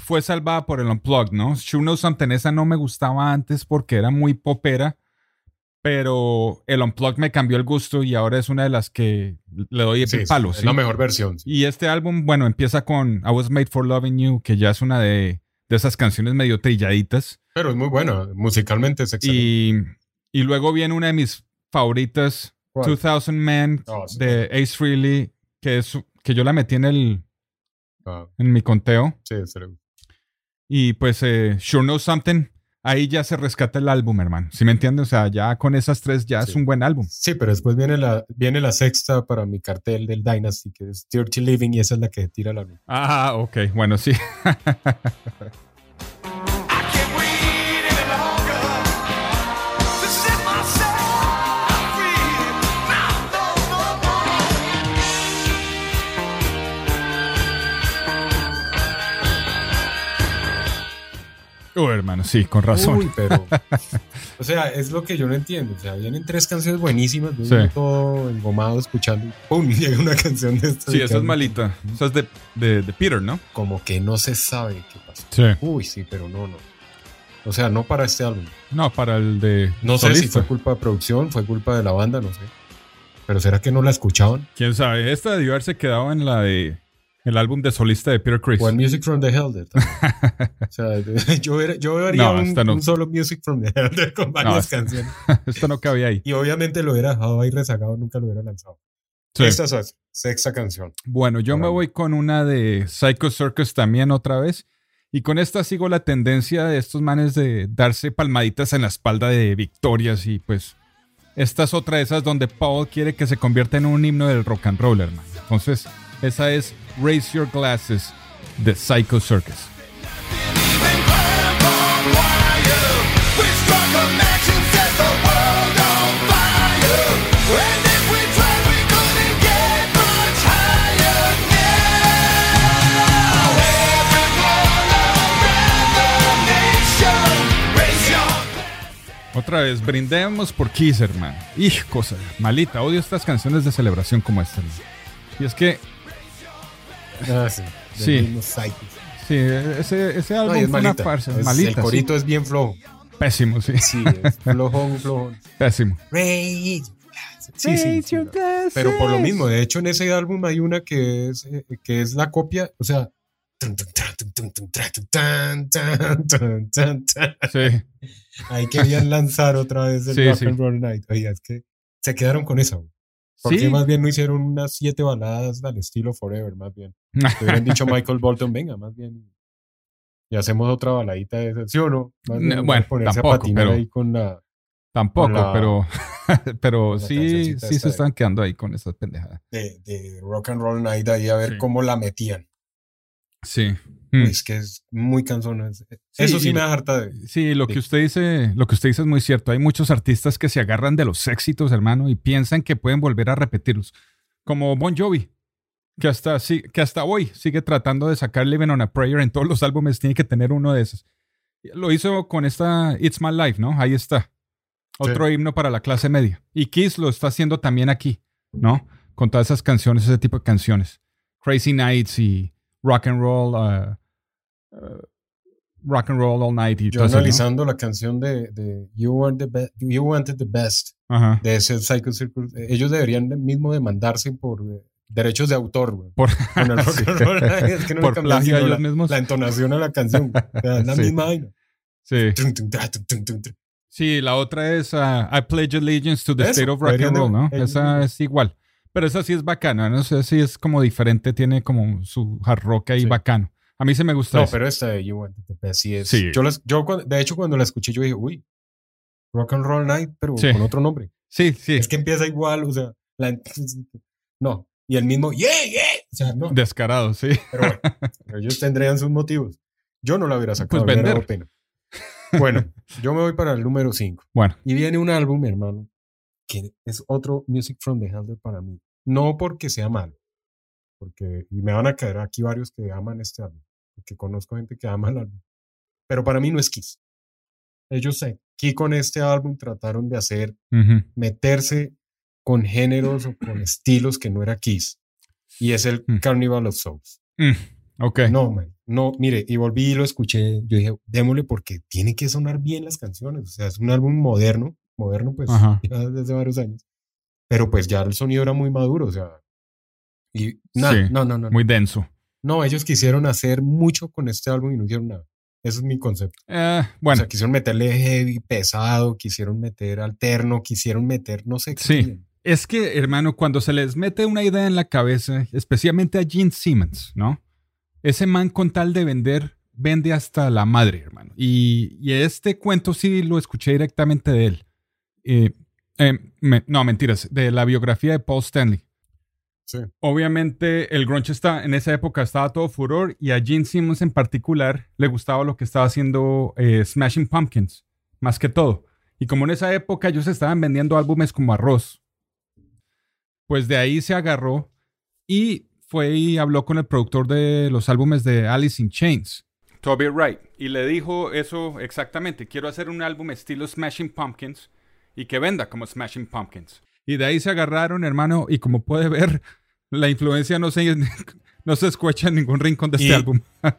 fue salvada por el Unplugged, ¿no? Sure Knows Something, esa no me gustaba antes porque era muy popera, pero el Unplugged me cambió el gusto y ahora es una de las que le doy Sí, el sí, palo. es ¿sí? la mejor versión. sí. Y este álbum, bueno, empieza con I Was Made for Loving You, que ya es una de, de esas canciones medio trilladitas. Pero es muy buena, musicalmente es excelente. Y, y luego viene una de mis favoritas, ¿Cuál? 2000 Men, Oh, de Ace Frehley, que, es, que yo la metí en, el, Ah, en mi conteo. sí, Y pues, eh, Sure Know Something, ahí ya se rescata el álbum, hermano. ¿Sí me entiendes? O sea, ya con esas tres ya es un buen álbum. Sí, pero después viene la, viene la sexta para mi cartel del Dynasty, que es Dirty Living, y esa es la que tira la luz. Ah, ok, bueno, sí. Oh, hermano, sí, con razón. Uy, pero. o sea, es lo que yo no entiendo. O sea, vienen tres canciones buenísimas, yo Sí. todo engomado escuchando y ¡pum! llega una canción de estas. Sí, esa es malita. Esa es de, de, de Peter, ¿no? Como que no se sabe qué pasó. Sí. Uy, sí, pero no, no. O sea, no para este álbum. No, para el de. No sé si fue culpa de producción, fue culpa de la banda, no sé. Pero ¿será que no la escuchaban? Quién sabe. Esta debió haberse quedado en la de. El álbum de solista de Peter Chris. O en Music from the Helder. o sea, yo, era- yo haría No, un, no. un solo Music from the Helder con varias esta- canciones. Esto no cabía ahí. Y obviamente lo hubiera dejado ahí rezagado, nunca lo hubiera lanzado. Sí. Esta es la sexta canción. Bueno, yo me voy con una de Psycho Circus también otra vez. Y con esta sigo la tendencia de estos manes de darse palmaditas en la espalda de victorias. Y pues, esta es otra de esas donde Paul quiere que se convierta en un himno del rock and roll, hermano. Entonces, esa es Raise Your Glasses de Psycho Circus. Otra vez, brindemos por Kiss, hermano. Hijo, cosa malita. Odio estas canciones de celebración como esta. Y es que, Ah, sí. Sí. Sí, ese, ese No, álbum y es fue una malita. farsa. Es- malita. el sí. corito es bien flojo. Pésimo, sí. Sí, es flojón, flojón. Pésimo. Glasses. Sí, sí, sí, no. Pero por lo mismo, de hecho, en ese álbum hay una que es, eh, que es la copia, o sea. Sí. Ahí querían lanzar otra vez el Sí, Rock sí. and Roll Night. Oiga, es que se quedaron con esa. güey. ¿Por Sí. qué más bien no hicieron unas siete baladas al estilo Forever? Más bien. Le hubieran dicho Michael Bolton, venga, más bien. Y hacemos otra baladita de esa, ¿sí o no? Más bien, No, bueno, ponerse tampoco, a patinar pero- ahí con la. Tampoco, Con la- pero, sí, sí se están quedando ahí con esas pendejadas. De, de Rock and Roll Night ahí a ver Sí. cómo la metían. Sí. Mm. Es que es muy cansona. es- Sí, Eso sí y- me da harta de. Sí, lo que usted dice, lo que usted dice es muy cierto. Hay muchos artistas que se agarran de los éxitos, hermano, y piensan que pueden volver a repetirlos. Como Bon Jovi, que hasta, sí, que hasta hoy sigue tratando de sacar Living on a Prayer en todos los álbumes, tiene que tener uno de esos. Lo hizo con esta It's My Life, ¿no? Ahí está. Otro himno para la clase media. Y Kiss lo está haciendo también aquí, ¿no? Con todas esas canciones, ese tipo de canciones. Crazy Nights y Rock and Roll. uh, uh, Rock and Roll All Night y Yo todo eso, ¿no? analizando la canción de, de you, the Be- you Wanted the Best Ajá. de ese Psycho Circus, eh, ellos deberían de- mismo demandarse por eh, derechos de autor, güey. Por, el Sí. es que no Por plagio ellos la, mismos. la entonación a la canción. O sea, la Sí. misma vaina. Sí. Sí, la otra es uh, I Pledge Allegiance to the Eso, State of Rock and Roll, ¿no? ellos Esa es igual. Pero esa sí es bacana, no sé si es como diferente, tiene como su hard rock ahí Sí. bacano. A mí sí me gusta No, eso. pero esta de You Wanted the Best sí es. Sí. Yo, las- yo cuando- de hecho, cuando la escuché, yo dije, uy, Rock and Roll Night, pero Sí. con otro nombre. Sí, sí, Es que empieza igual, o sea, la, no. Y el mismo, yeah, yeah. O sea, no. descarado, sí. Pero bueno, ellos tendrían sus motivos. Yo no la hubiera sacado. Pues vender. pena. Bueno, yo me voy para el número 5. Bueno, Y viene un álbum, hermano, que es otro Music from the Helder para mí. No porque sea malo, porque y me van a caer aquí varios que aman este álbum, porque conozco gente que ama el álbum. Pero para mí no es Kiss. Ellos aquí con este álbum trataron de hacer, ujú. meterse con géneros o con estilos que no era Kiss. Y es el Mm. Carnival of Souls. Mm, ok. No, man, no, mire, y volví y lo escuché. Yo dije, démosle porque tiene que sonar bien las canciones. O sea, es un álbum moderno, moderno, pues, ya desde hace varios años. Pero pues ya el sonido era muy maduro, o sea. Y nada, Sí, no, no, no. Muy denso. No, ellos quisieron hacer mucho con este álbum y no hicieron nada. Ese es mi concepto. Eh, O bueno, sea, quisieron meterle heavy, pesado, quisieron meter alterno, quisieron meter, no sé qué. Sí. es que, hermano, cuando se les mete una idea en la cabeza, especialmente a Gene Simmons, ¿no? Ese man con tal de vender, vende hasta la madre, hermano. Y, y este cuento sí lo escuché directamente de él. Eh, eh, me- no, mentiras, de la biografía de Paul Stanley. Sí. Obviamente el grunge está, en esa época estaba todo furor y a Gene Simmons en particular le gustaba lo que estaba haciendo eh, Smashing Pumpkins, más que todo. Y como en esa época ellos estaban vendiendo álbumes como arroz, pues de ahí se agarró y fue y habló con el productor de los álbumes de Alice in Chains, Toby Wright, y le dijo eso exactamente, quiero hacer un álbum estilo Smashing Pumpkins y que venda como Smashing Pumpkins. Y de ahí se agarraron, hermano, y como puede ver, la influencia no se, no se escucha en ningún rincón de este Y- álbum.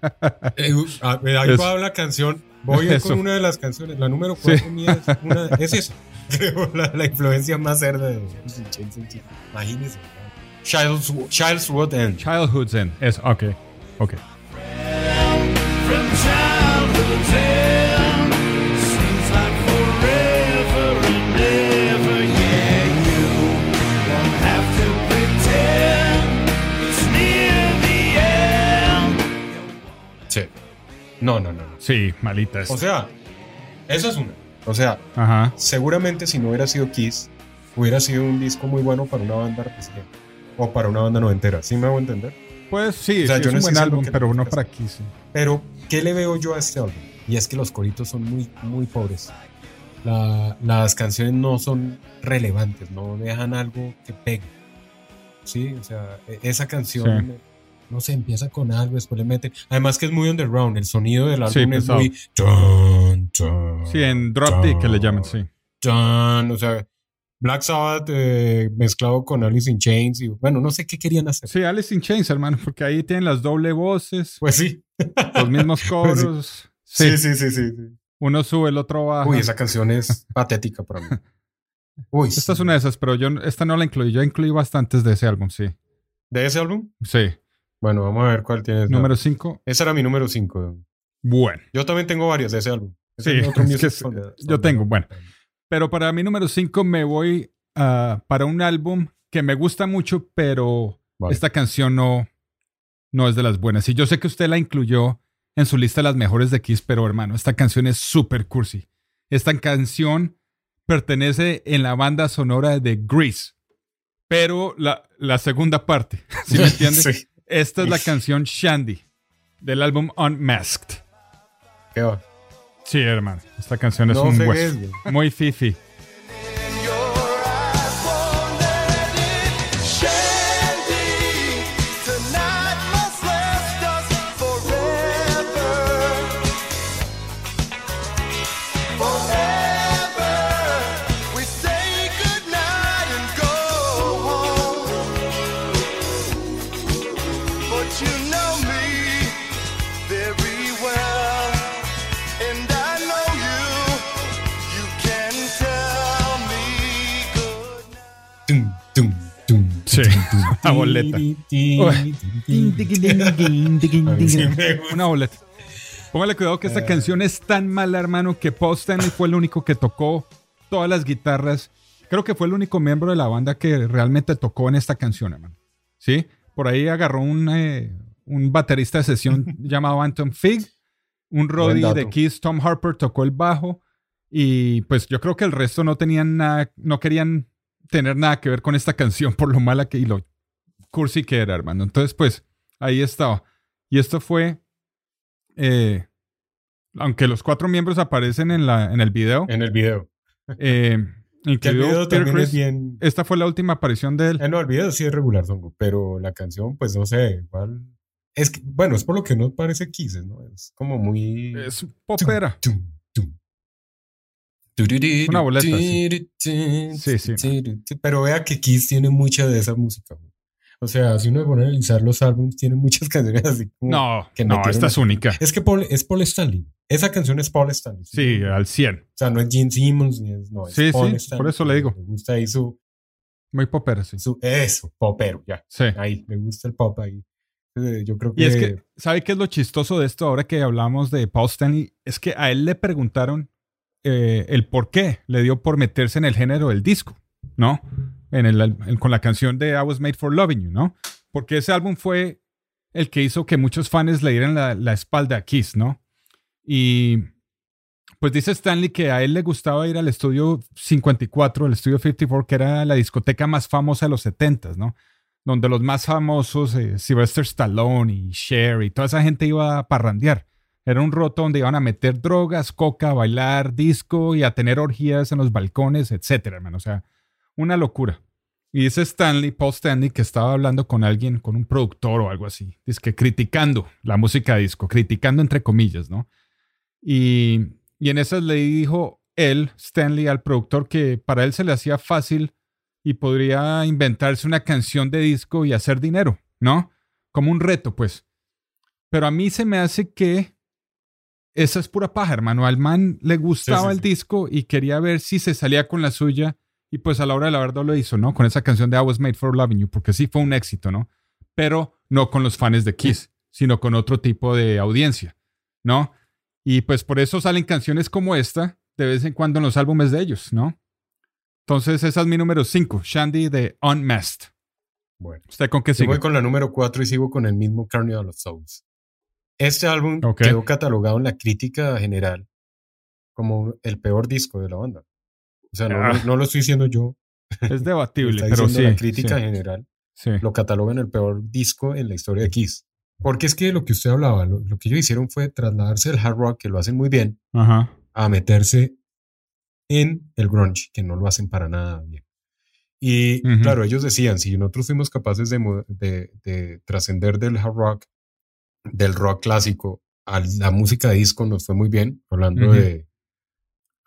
Eh, ahí va la canción. Voy a ir con una de las canciones. La número Sí. 4 mía es, una, es esa. Creo la, la influencia más cerda de Imagínense. Child's, Child's Wood End. Childhood's End. Es, ok, ok. From childhood's end No, no, no. no. Sí, malitas. O sea, esa es una. O sea, Ajá. seguramente si no hubiera sido Kiss, hubiera sido un disco muy bueno para una banda reciente. O para una banda noventera. ¿Sí me hago entender? Pues sí, O sea, sí, yo es no un buen álbum, pero no no es para sí. Pero, ¿qué le veo yo a este álbum? Y es que los coritos son muy, muy pobres. La- las canciones no son relevantes, no dejan algo que pegue. Sí, o sea, e- esa canción, Sí. No sé, empieza con algo, después le meten. Además que es muy underground, el sonido del Sí, álbum es pesado. muy. Dun, dun, Sí, en Drop D que le llaman, sí. dun, o sea, Black Sabbath eh, mezclado con Alice in Chains. Y, bueno, no sé qué querían hacer. Sí, Alice in Chains, hermano, porque ahí tienen las doble voces, Pues sí. los mismos coros. Sí, Sí, sí, sí, sí. sí. uno sube, el otro baja. Uy, esa canción es patética para mí. Uy, Esta es sí. una de esas, pero yo esta no la incluí. Yo incluí bastantes de ese álbum, sí. ¿De ese álbum? Sí. Bueno, vamos a ver cuál tienes. Número 5. Ese era mi número 5. Bueno. Yo también tengo varias de ese álbum. Ese Sí, es otro es que es- yo tengo, bueno. Pero para mi número 5 me voy ah, para un álbum que me gusta mucho, pero Vale. esta canción no, no es de las buenas. Y yo sé que usted la incluyó en su lista de las mejores de Kiss, pero hermano, esta canción es súper cursi. Esta canción pertenece en la banda sonora de Grease. Pero la, la segunda parte, ¿sí me entiende? Sí. Esta es la canción Shandy del álbum Unmasked. ¿Qué va? Sí, hermano. Esta canción es No un hueso. Muy fifi. Sí, una boleta. Una boleta. Póngale cuidado que esta canción es tan mala, hermano, que Paul Stanley fue el único que tocó todas las guitarras. Creo que fue el único miembro de la banda que realmente tocó en esta canción, hermano. ¿Sí? Por ahí agarró un, eh, un baterista de sesión llamado Anton Fig. Un dato. de Kiss, Tom Harper, tocó el bajo. Y pues yo creo que el resto no tenían nada, no querían tener nada que ver con esta canción por lo mala que y lo cursi que era, hermano. Entonces, pues, ahí estaba. Y esto fue. eh, aunque los cuatro miembros aparecen en, la, en el video, En el video. eh, el video Peter es bien. esta fue la última aparición de él. Eh, no, el video sí es regular, pero la canción, pues no sé, igual. Es que, bueno, es por lo que no parece Kisses, ¿no? Es como muy. Es popera. Tum, tum. Una boleta, sí. Sí, sí. Pero vea que Kiss tiene mucha de esa música. güey. O sea, si uno pone a analizar los álbumes, tiene muchas canciones así como. No, que no, esta es única. Es que Paul- es Paul Stanley. Esa canción es Paul Stanley. Sí, al 100. O sea, no es Gene Simmons, ni es. No, es Sí, Paul sí, Stanley. por eso le digo. Me gusta ahí su. Muy popera, sí. su eso, popero, ya. Sí. Ahí, me gusta el pop ahí. Eh, Yo creo que. Y es que, ¿sabe qué es lo chistoso de esto ahora que hablamos de Paul Stanley? Es que a él le preguntaron eh, el por qué le dio por meterse en el género del disco, ¿no? En el, con la canción de I Was Made for Loving You, ¿no? Porque ese álbum fue el que hizo que muchos fans le dieran la, la espalda a Kiss, ¿no? Y pues dice Stanley que a él le gustaba ir al estudio 54, el estudio 54, que era la discoteca más famosa de los 70s, ¿no? donde los más famosos, eh, Sylvester Stallone y Cher y toda esa gente iba a parrandear. Era un roto donde iban a meter drogas, coca, bailar, disco y a tener orgías en los balcones, etcétera, hermano. O sea, una locura. Y dice Stanley, Paul Stanley, que estaba hablando con alguien, con un productor o algo así. Dice que criticando la música disco, criticando entre comillas, ¿no? Y, y en esas le dijo él, Stanley, al productor que para él se le hacía fácil y podría inventarse una canción de disco y hacer dinero, ¿no? Como un reto, pues. Pero a mí se me hace que esa es pura paja, hermano. Al man le gustaba Sí, sí, el sí. disco y quería ver si se salía con la suya y pues a la hora de la verdad lo hizo, ¿no? Con esa canción de I Was Made for Loving You, porque sí fue un éxito, ¿no? Pero no con los fans de Kiss, sino con otro tipo de audiencia, ¿no? Y pues por eso salen canciones como esta de vez en cuando en los álbumes de ellos, ¿no? Entonces, esa es mi número 5, Shandy de Unmasked. Bueno, ¿Usted con qué yo sigue? voy con la número 4 y sigo con el mismo Carnival of Souls. Este álbum Ok. quedó catalogado en la crítica general como el peor disco de la banda. O sea, no, Ah. no lo estoy diciendo yo, Es debatible, pero sí. la crítica sí, general. sí. Lo catalogan el peor disco en la historia de Kiss. Porque es que lo que usted hablaba, lo, lo que ellos hicieron fue trasladarse del hard rock, que lo hacen muy bien, Ajá. a meterse en el grunge, que no lo hacen para nada bien. Y Ujú. claro, ellos decían, si nosotros fuimos capaces de, de, de trascender del hard rock, del rock clásico, a la música de disco nos fue muy bien, hablando de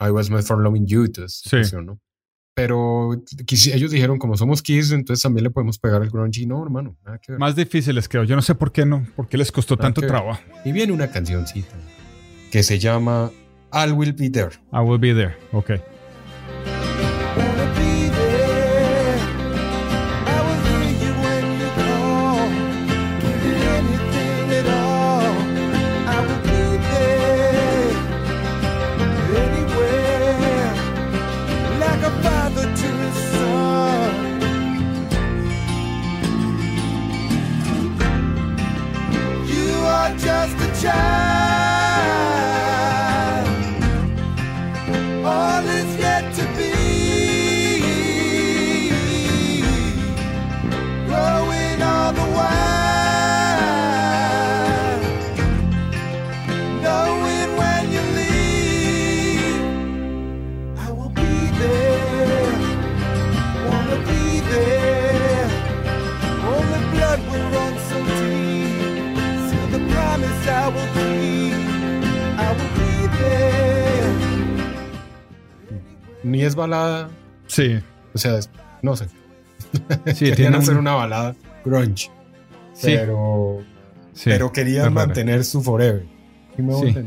I Was Made for Loving You, entonces, Sí. canción, ¿no? Pero ellos dijeron, como somos Kiss, entonces también le podemos pegar el grunge. No, hermano, nada que ver. Más difíciles creo. Yo no sé por qué no, por qué les costó Nada tanto trabajo. Y viene una cancioncita que se llama I Will Be There. I will be there. Ok. Es balada, Sí. o sea, no sé. Sí, Querían hacer un- una balada grunge, Sí, pero, sí, pero querían mantener su forever.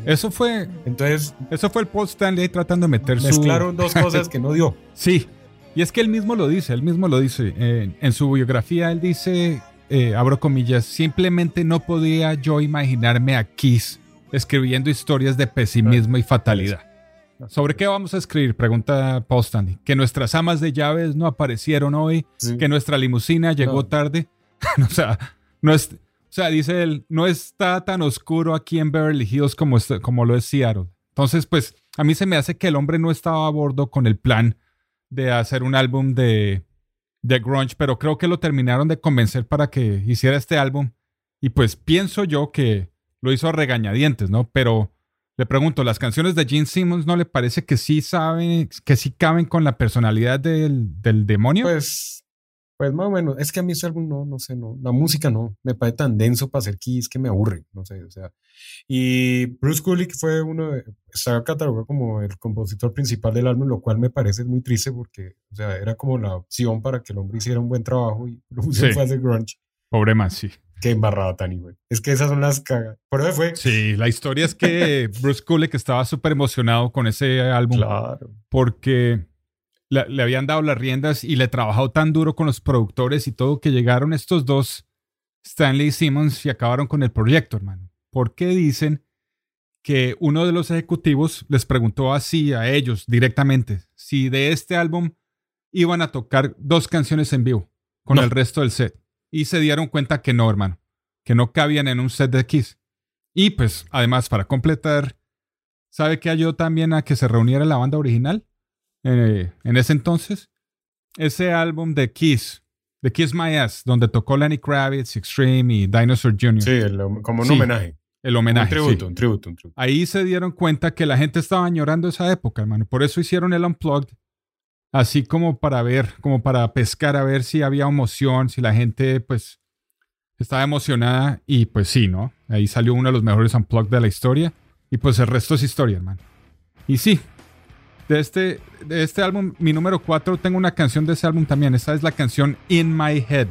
Eso fue, Entonces eso fue el Paul Stanley ahí tratando de meter su... mezclaron dos cosas que no dio. Sí. Y es que él mismo lo dice, él mismo lo dice. Eh, en su biografía él dice, eh, abro comillas, simplemente no podía yo imaginarme a Kiss escribiendo historias de pesimismo y fatalidad. ¿Sobre qué vamos a escribir? Pregunta Stanley. Que nuestras amas de llaves no aparecieron hoy, Sí. que nuestra limusina llegó No. tarde. o sea, no es, o sea, dice él, no está tan oscuro aquí en Beverly Hills como, está- como lo es Seattle. Entonces, pues, a mí se me hace que el hombre no estaba a bordo con el plan de hacer un álbum de, de grunge, pero creo que lo terminaron de convencer para que hiciera este álbum. Y pues pienso yo que lo hizo a regañadientes, ¿no? Pero le pregunto, ¿las canciones de Gene Simmons no le parece que sí saben, que sí caben con la personalidad del, del demonio? Pues, pues más o menos. Es que a mí ese álbum no, no sé, no. La música no. Me parece tan denso para hacer Kiss que me aburre. No sé, o sea. Y Bruce Kulick fue uno de, está catalogado como el compositor principal del álbum, lo cual me parece muy triste porque, o sea, era como la opción para que el hombre hiciera un buen trabajo y lo Sí. fue a hacer grunge. Pobre man, sí. Qué embarrada tan güey. Es que esas son las cagas. Por eso fue. Sí, la historia es que Bruce Kulick estaba súper emocionado con ese álbum Claro. porque le, le habían dado las riendas y le trabajó tan duro con los productores y todo que llegaron estos dos, Stanley y Simmons, y acabaron con el proyecto, hermano. Porque dicen que uno de los ejecutivos les preguntó así a ellos directamente si de este álbum iban a tocar dos canciones en vivo con No. el resto del set. Y se dieron cuenta que no, hermano, que no cabían en un set de Kiss. Y pues, además, para completar, ¿sabe qué ayudó también a que se reuniera la banda original? Eh, en ese entonces, ese álbum de Kiss, de Kiss My Ass, donde tocó Lenny Kravitz, Extreme y Dinosaur Jr. Sí, el- como un Sí. homenaje. El homenaje. un sí. tributo, un tributo, un tributo. Ahí se dieron cuenta que la gente estaba añorando esa época, hermano. Por eso hicieron el Unplugged, así como para ver, como para pescar a ver si había emoción, si la gente, pues, estaba emocionada. Y pues sí, ¿no? Ahí salió uno de los mejores Unplugged de la historia. Y pues el resto es historia, hermano. Y sí, de este, de este álbum, mi número 4, tengo una canción de ese álbum también. Esta es la canción In My Head.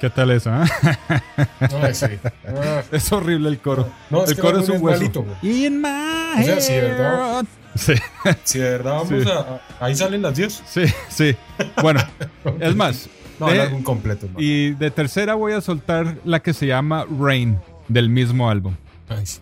¿Qué tal eso? Ay, sí. Ah, es horrible el coro. No, el coro es un hueso. In my O sea, sí, ¿verdad? head. Sí, si de verdad vamos Sí. a, a- Ahí salen las 10. sí, sí. Bueno, es más. No, de- el álbum completo. hermano. y de tercera voy a soltar la que se llama Rain del mismo álbum. Ay, sí.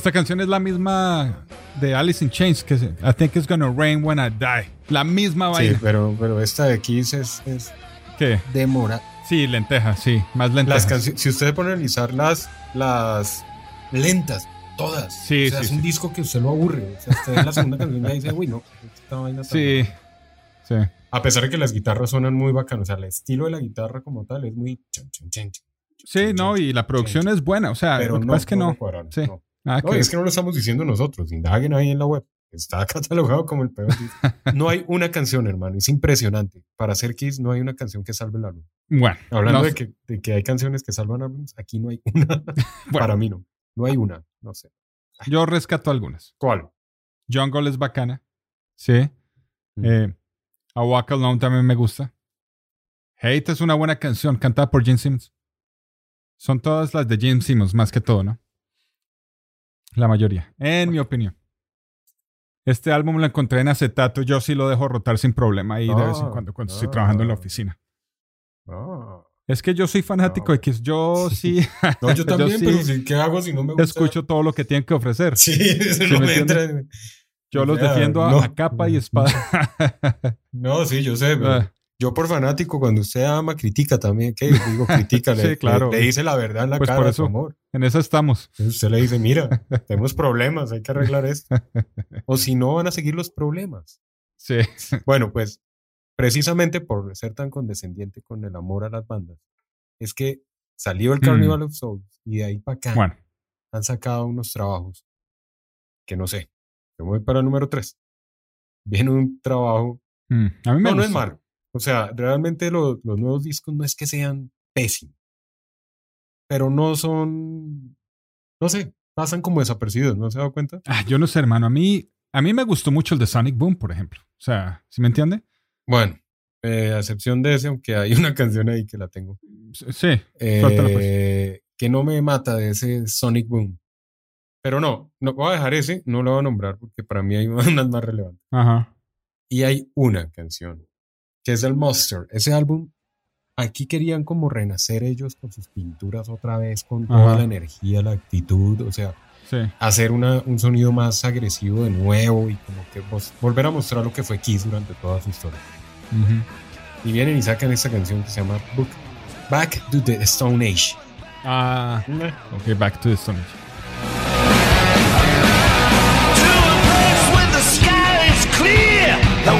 Esta canción es la misma de Alice in Chains, que se- I think it's gonna rain when I die. La misma Sí, vaina. pero, pero esta de Kiss es, es ¿Qué? demora. Sí, lenteja, sí, más lenteja. Las canciones, si ustedes ponen a analizar las, las lentas, todas. Sí, o sea, sí, es sí. un disco que usted lo aburre. O sea, usted en la segunda canción ya dice, uy, no, esta vaina tan- Sí, sí. A pesar de que las guitarras suenan muy bacanas, o sea, el estilo de la guitarra como tal es muy. Sí, no, y la producción es buena, o sea, Pero lo que no, pasa es que no Sí. no. Nada No, que es que no lo estamos diciendo nosotros. Indaguen ahí en la web. Está catalogado como el peor. No hay una canción, hermano. Es impresionante. Para hacer Kiss no hay una canción que salve el álbum. Bueno, Hablando no de, que, de que hay canciones que salvan álbumes, aquí no hay una. Bueno. Para mí no. No hay una. No sé. yo rescato algunas. ¿Cuál? Jungle es bacana. Sí. Mm. Eh, A Walk Alone también me gusta. Hate es una buena canción cantada por Gene Simmons. Son todas las de Gene Simmons, más que todo, ¿no? La mayoría, en mi opinión. Este álbum lo encontré en acetato, yo sí lo dejo rotar sin problema ahí de vez en Ah, cuando, cuando estoy ah. trabajando en la oficina. Ah. Es que yo soy fanático No. de Kiss, yo sí, No, yo también, sí pero sí, ¿qué hago si no me gusta? escucho todo lo que tienen que ofrecer. Sí, eso no me entra. Yo los defiendo a, no. a capa y espada. No, sí, yo sé. pero Ah. Yo por fanático, cuando usted ama, critica también. ¿Qué? Digo, critica. le, Sí, claro. le, le dice la verdad en la Pues cara por eso. amor. en eso estamos. Entonces usted le dice, mira, tenemos problemas, hay que arreglar esto. O si no, van a seguir los problemas. Sí. Bueno, pues precisamente por ser tan condescendiente con el amor a las bandas, es que salió el Mm. Carnival of Souls y de ahí para acá Bueno, han sacado unos trabajos que no sé. Yo voy para el número 3. Viene un trabajo. mm, a mí me No, no es gusta. malo. O sea, realmente lo- los nuevos discos no es que sean pésimos, pero no son. No sé, pasan como desapercibidos, ¿no se ha dado cuenta? Ah, yo no sé, hermano. A mí, a mí me gustó mucho el de Sonic Boom, por ejemplo. O sea, ¿sí me entiende? Bueno, eh, a excepción de ese, aunque hay una canción ahí que la tengo. Sí. eh, pues. que no me mata de ese Sonic Boom. Pero no, no voy a dejar ese, no lo voy a nombrar porque para mí hay unas más relevantes. Ajá. Y hay una canción que es el Monster. Ese álbum, aquí querían como renacer ellos con sus pinturas otra vez, con toda Ajá. la energía, la actitud, o sea, Sí. hacer una, un sonido más agresivo de nuevo y como que vos- volver a mostrar lo que fue Kiss durante toda su historia. Ujú. Y vienen y sacan esta canción que se llama Book, Back to the Stone Age. Ah, ok, back to the Stone Age. To a place where the sky is clear, the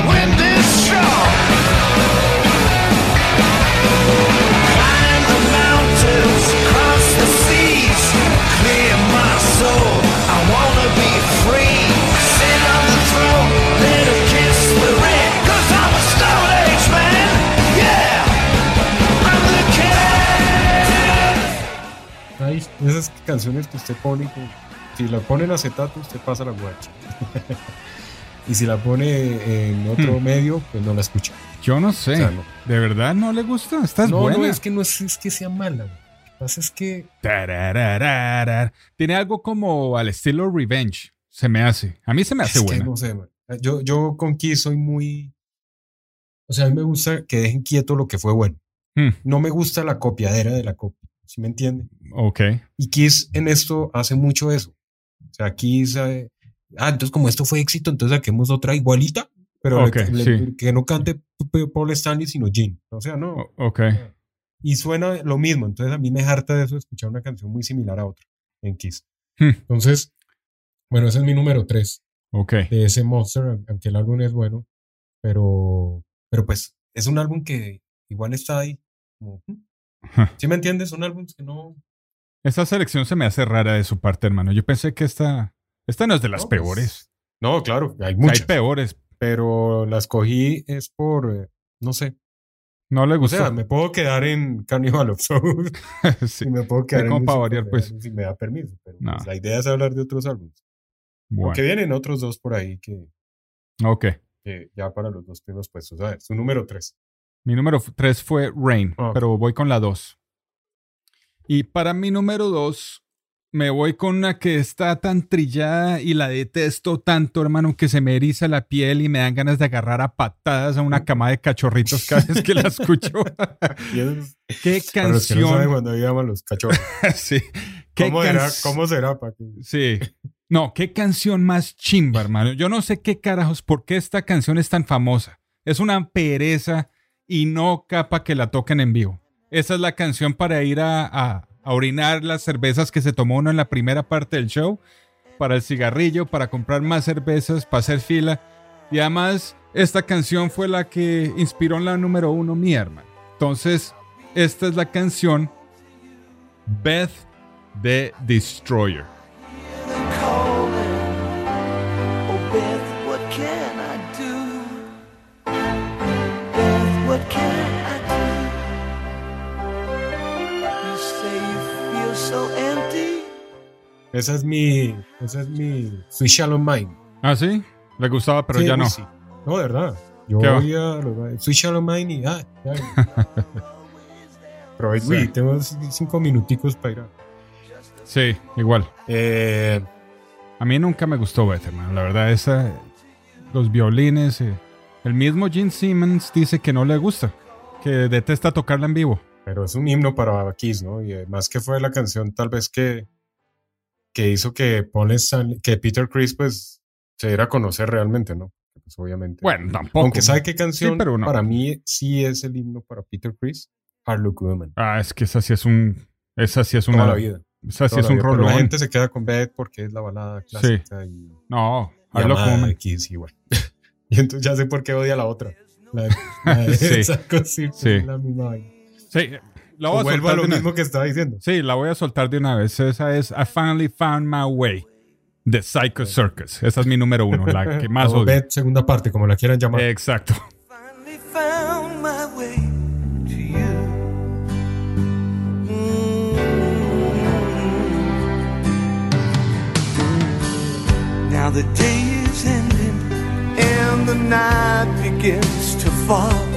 canciones que usted pone, si la pone en acetato, usted pasa la guacha. y si la pone en otro Hmm. medio, pues no la escucha. Yo no sé. O sea, no. ¿De verdad no le gusta? Estás no, buena. no, es que no es, es que sea mala. güey. Lo que pasa es que Tararararar. Tiene algo como al estilo Revenge. Se me hace. A mí se me hace es que buena. no sé, man. Yo, yo con Kiss soy muy. O sea, a mí me gusta que dejen quieto lo que fue bueno. Hmm, No me gusta la copiadera de la copia. ¿Sí me entiende? Ok. Y Kiss en esto hace mucho eso. O sea, Kiss. eh, ah, entonces como esto fue éxito, entonces saquemos otra igualita. Pero Ok, le- sí. que no cante Paul Stanley, sino Gene. O sea, no. Ok. Y suena lo mismo. Entonces a mí me harta de eso escuchar una canción muy similar a otra en Kiss. Hmm. Entonces, bueno, ese es mi número 3 Ok. de ese Monster, aunque el álbum es bueno. Pero, pero pues es un álbum que igual está ahí. Como, hmm. ¿Sí me entiendes? Son álbumes que no. Esa selección se me hace rara de su parte, hermano. Yo pensé que esta, esta no es de las No, pues, peores. No, claro, hay O sea, hay muchas. peores. pero la escogí es por, eh, no sé. No le O gustó. sea, me puedo quedar en Carnival of Souls Sí. y me puedo quedar en para variar, pues. Si me da permiso. Pero No. pues, la idea es hablar de otros álbumes. Bueno, Aunque vienen otros dos por ahí que, ok. que ya para los dos primeros puestos. A ver, su número tres. Mi número 3 fue Rain, Ok. pero voy con la 2. Y para mi número 2, me voy con una que está tan trillada y la detesto tanto, hermano, que se me eriza la piel y me dan ganas de agarrar a patadas a una cama de cachorritos cada vez que la escucho. ¿Qué para los que no saben canción? cuando llaman los cachorros. sí. ¿Qué ¿Cómo será? ¿Cómo será? Sí. No, qué canción más chimba, hermano. Yo no sé qué carajos, por qué esta canción es tan famosa. Es una pereza y no capa que la toquen en vivo. Esa es la canción para ir a, a- orinar las cervezas que se tomó uno en la primera parte del show, para el cigarrillo, para comprar más cervezas, para hacer fila. Y además, esta canción fue la que inspiró en la número uno mía, hermano. Entonces, esta es la canción Beth the Destroyer. Esa es mi, esa es mi Sweet Shallow Mind. ¿Ah, sí? Le gustaba, pero Sí, ya no. sí. No, de verdad. Yo ¿Qué va? voy a los Sweet Shallow Mind y ah, ya. Pero Sí. uy, tengo cinco minuticos para ir a... Sí, igual. Eh, A mí nunca me gustó Beth, hermano. La verdad, esa. los violines. eh. El mismo Gene Simmons dice que no le gusta, que detesta tocarla en vivo. Pero es un himno para Kiss, ¿no? Y además que fue la canción tal vez que, que hizo que Paul Stanley- que Peter Chris pues se diera a conocer realmente, ¿no? Pues obviamente. Bueno, tampoco. Aunque sabe qué canción Sí, pero no. para mí sí es el himno para Peter Chris, Hard Look Woman. Ah, es que esa sí es un. Esa sí es Toda una. la vida. Esa sí toda es un rolón. la gente se queda con Beth porque es la balada clásica y, No, y amada como. de Kiss igual. y entonces ya sé por qué odia la otra. La, la de Sí. Psycho Circus, Sí. es la misma vaina. Sí, la voy a Vuelvo a soltar lo de una- mismo que estaba diciendo. Sí, la voy a soltar de una vez. Esa es I Finally Found My Way de Psycho Circus. Esa es mi número uno, la que más O odio. Beth, segunda parte, como la quieran llamar. Exacto. finally found my way to you. Mm. Now the day is ending and the night begins to fall.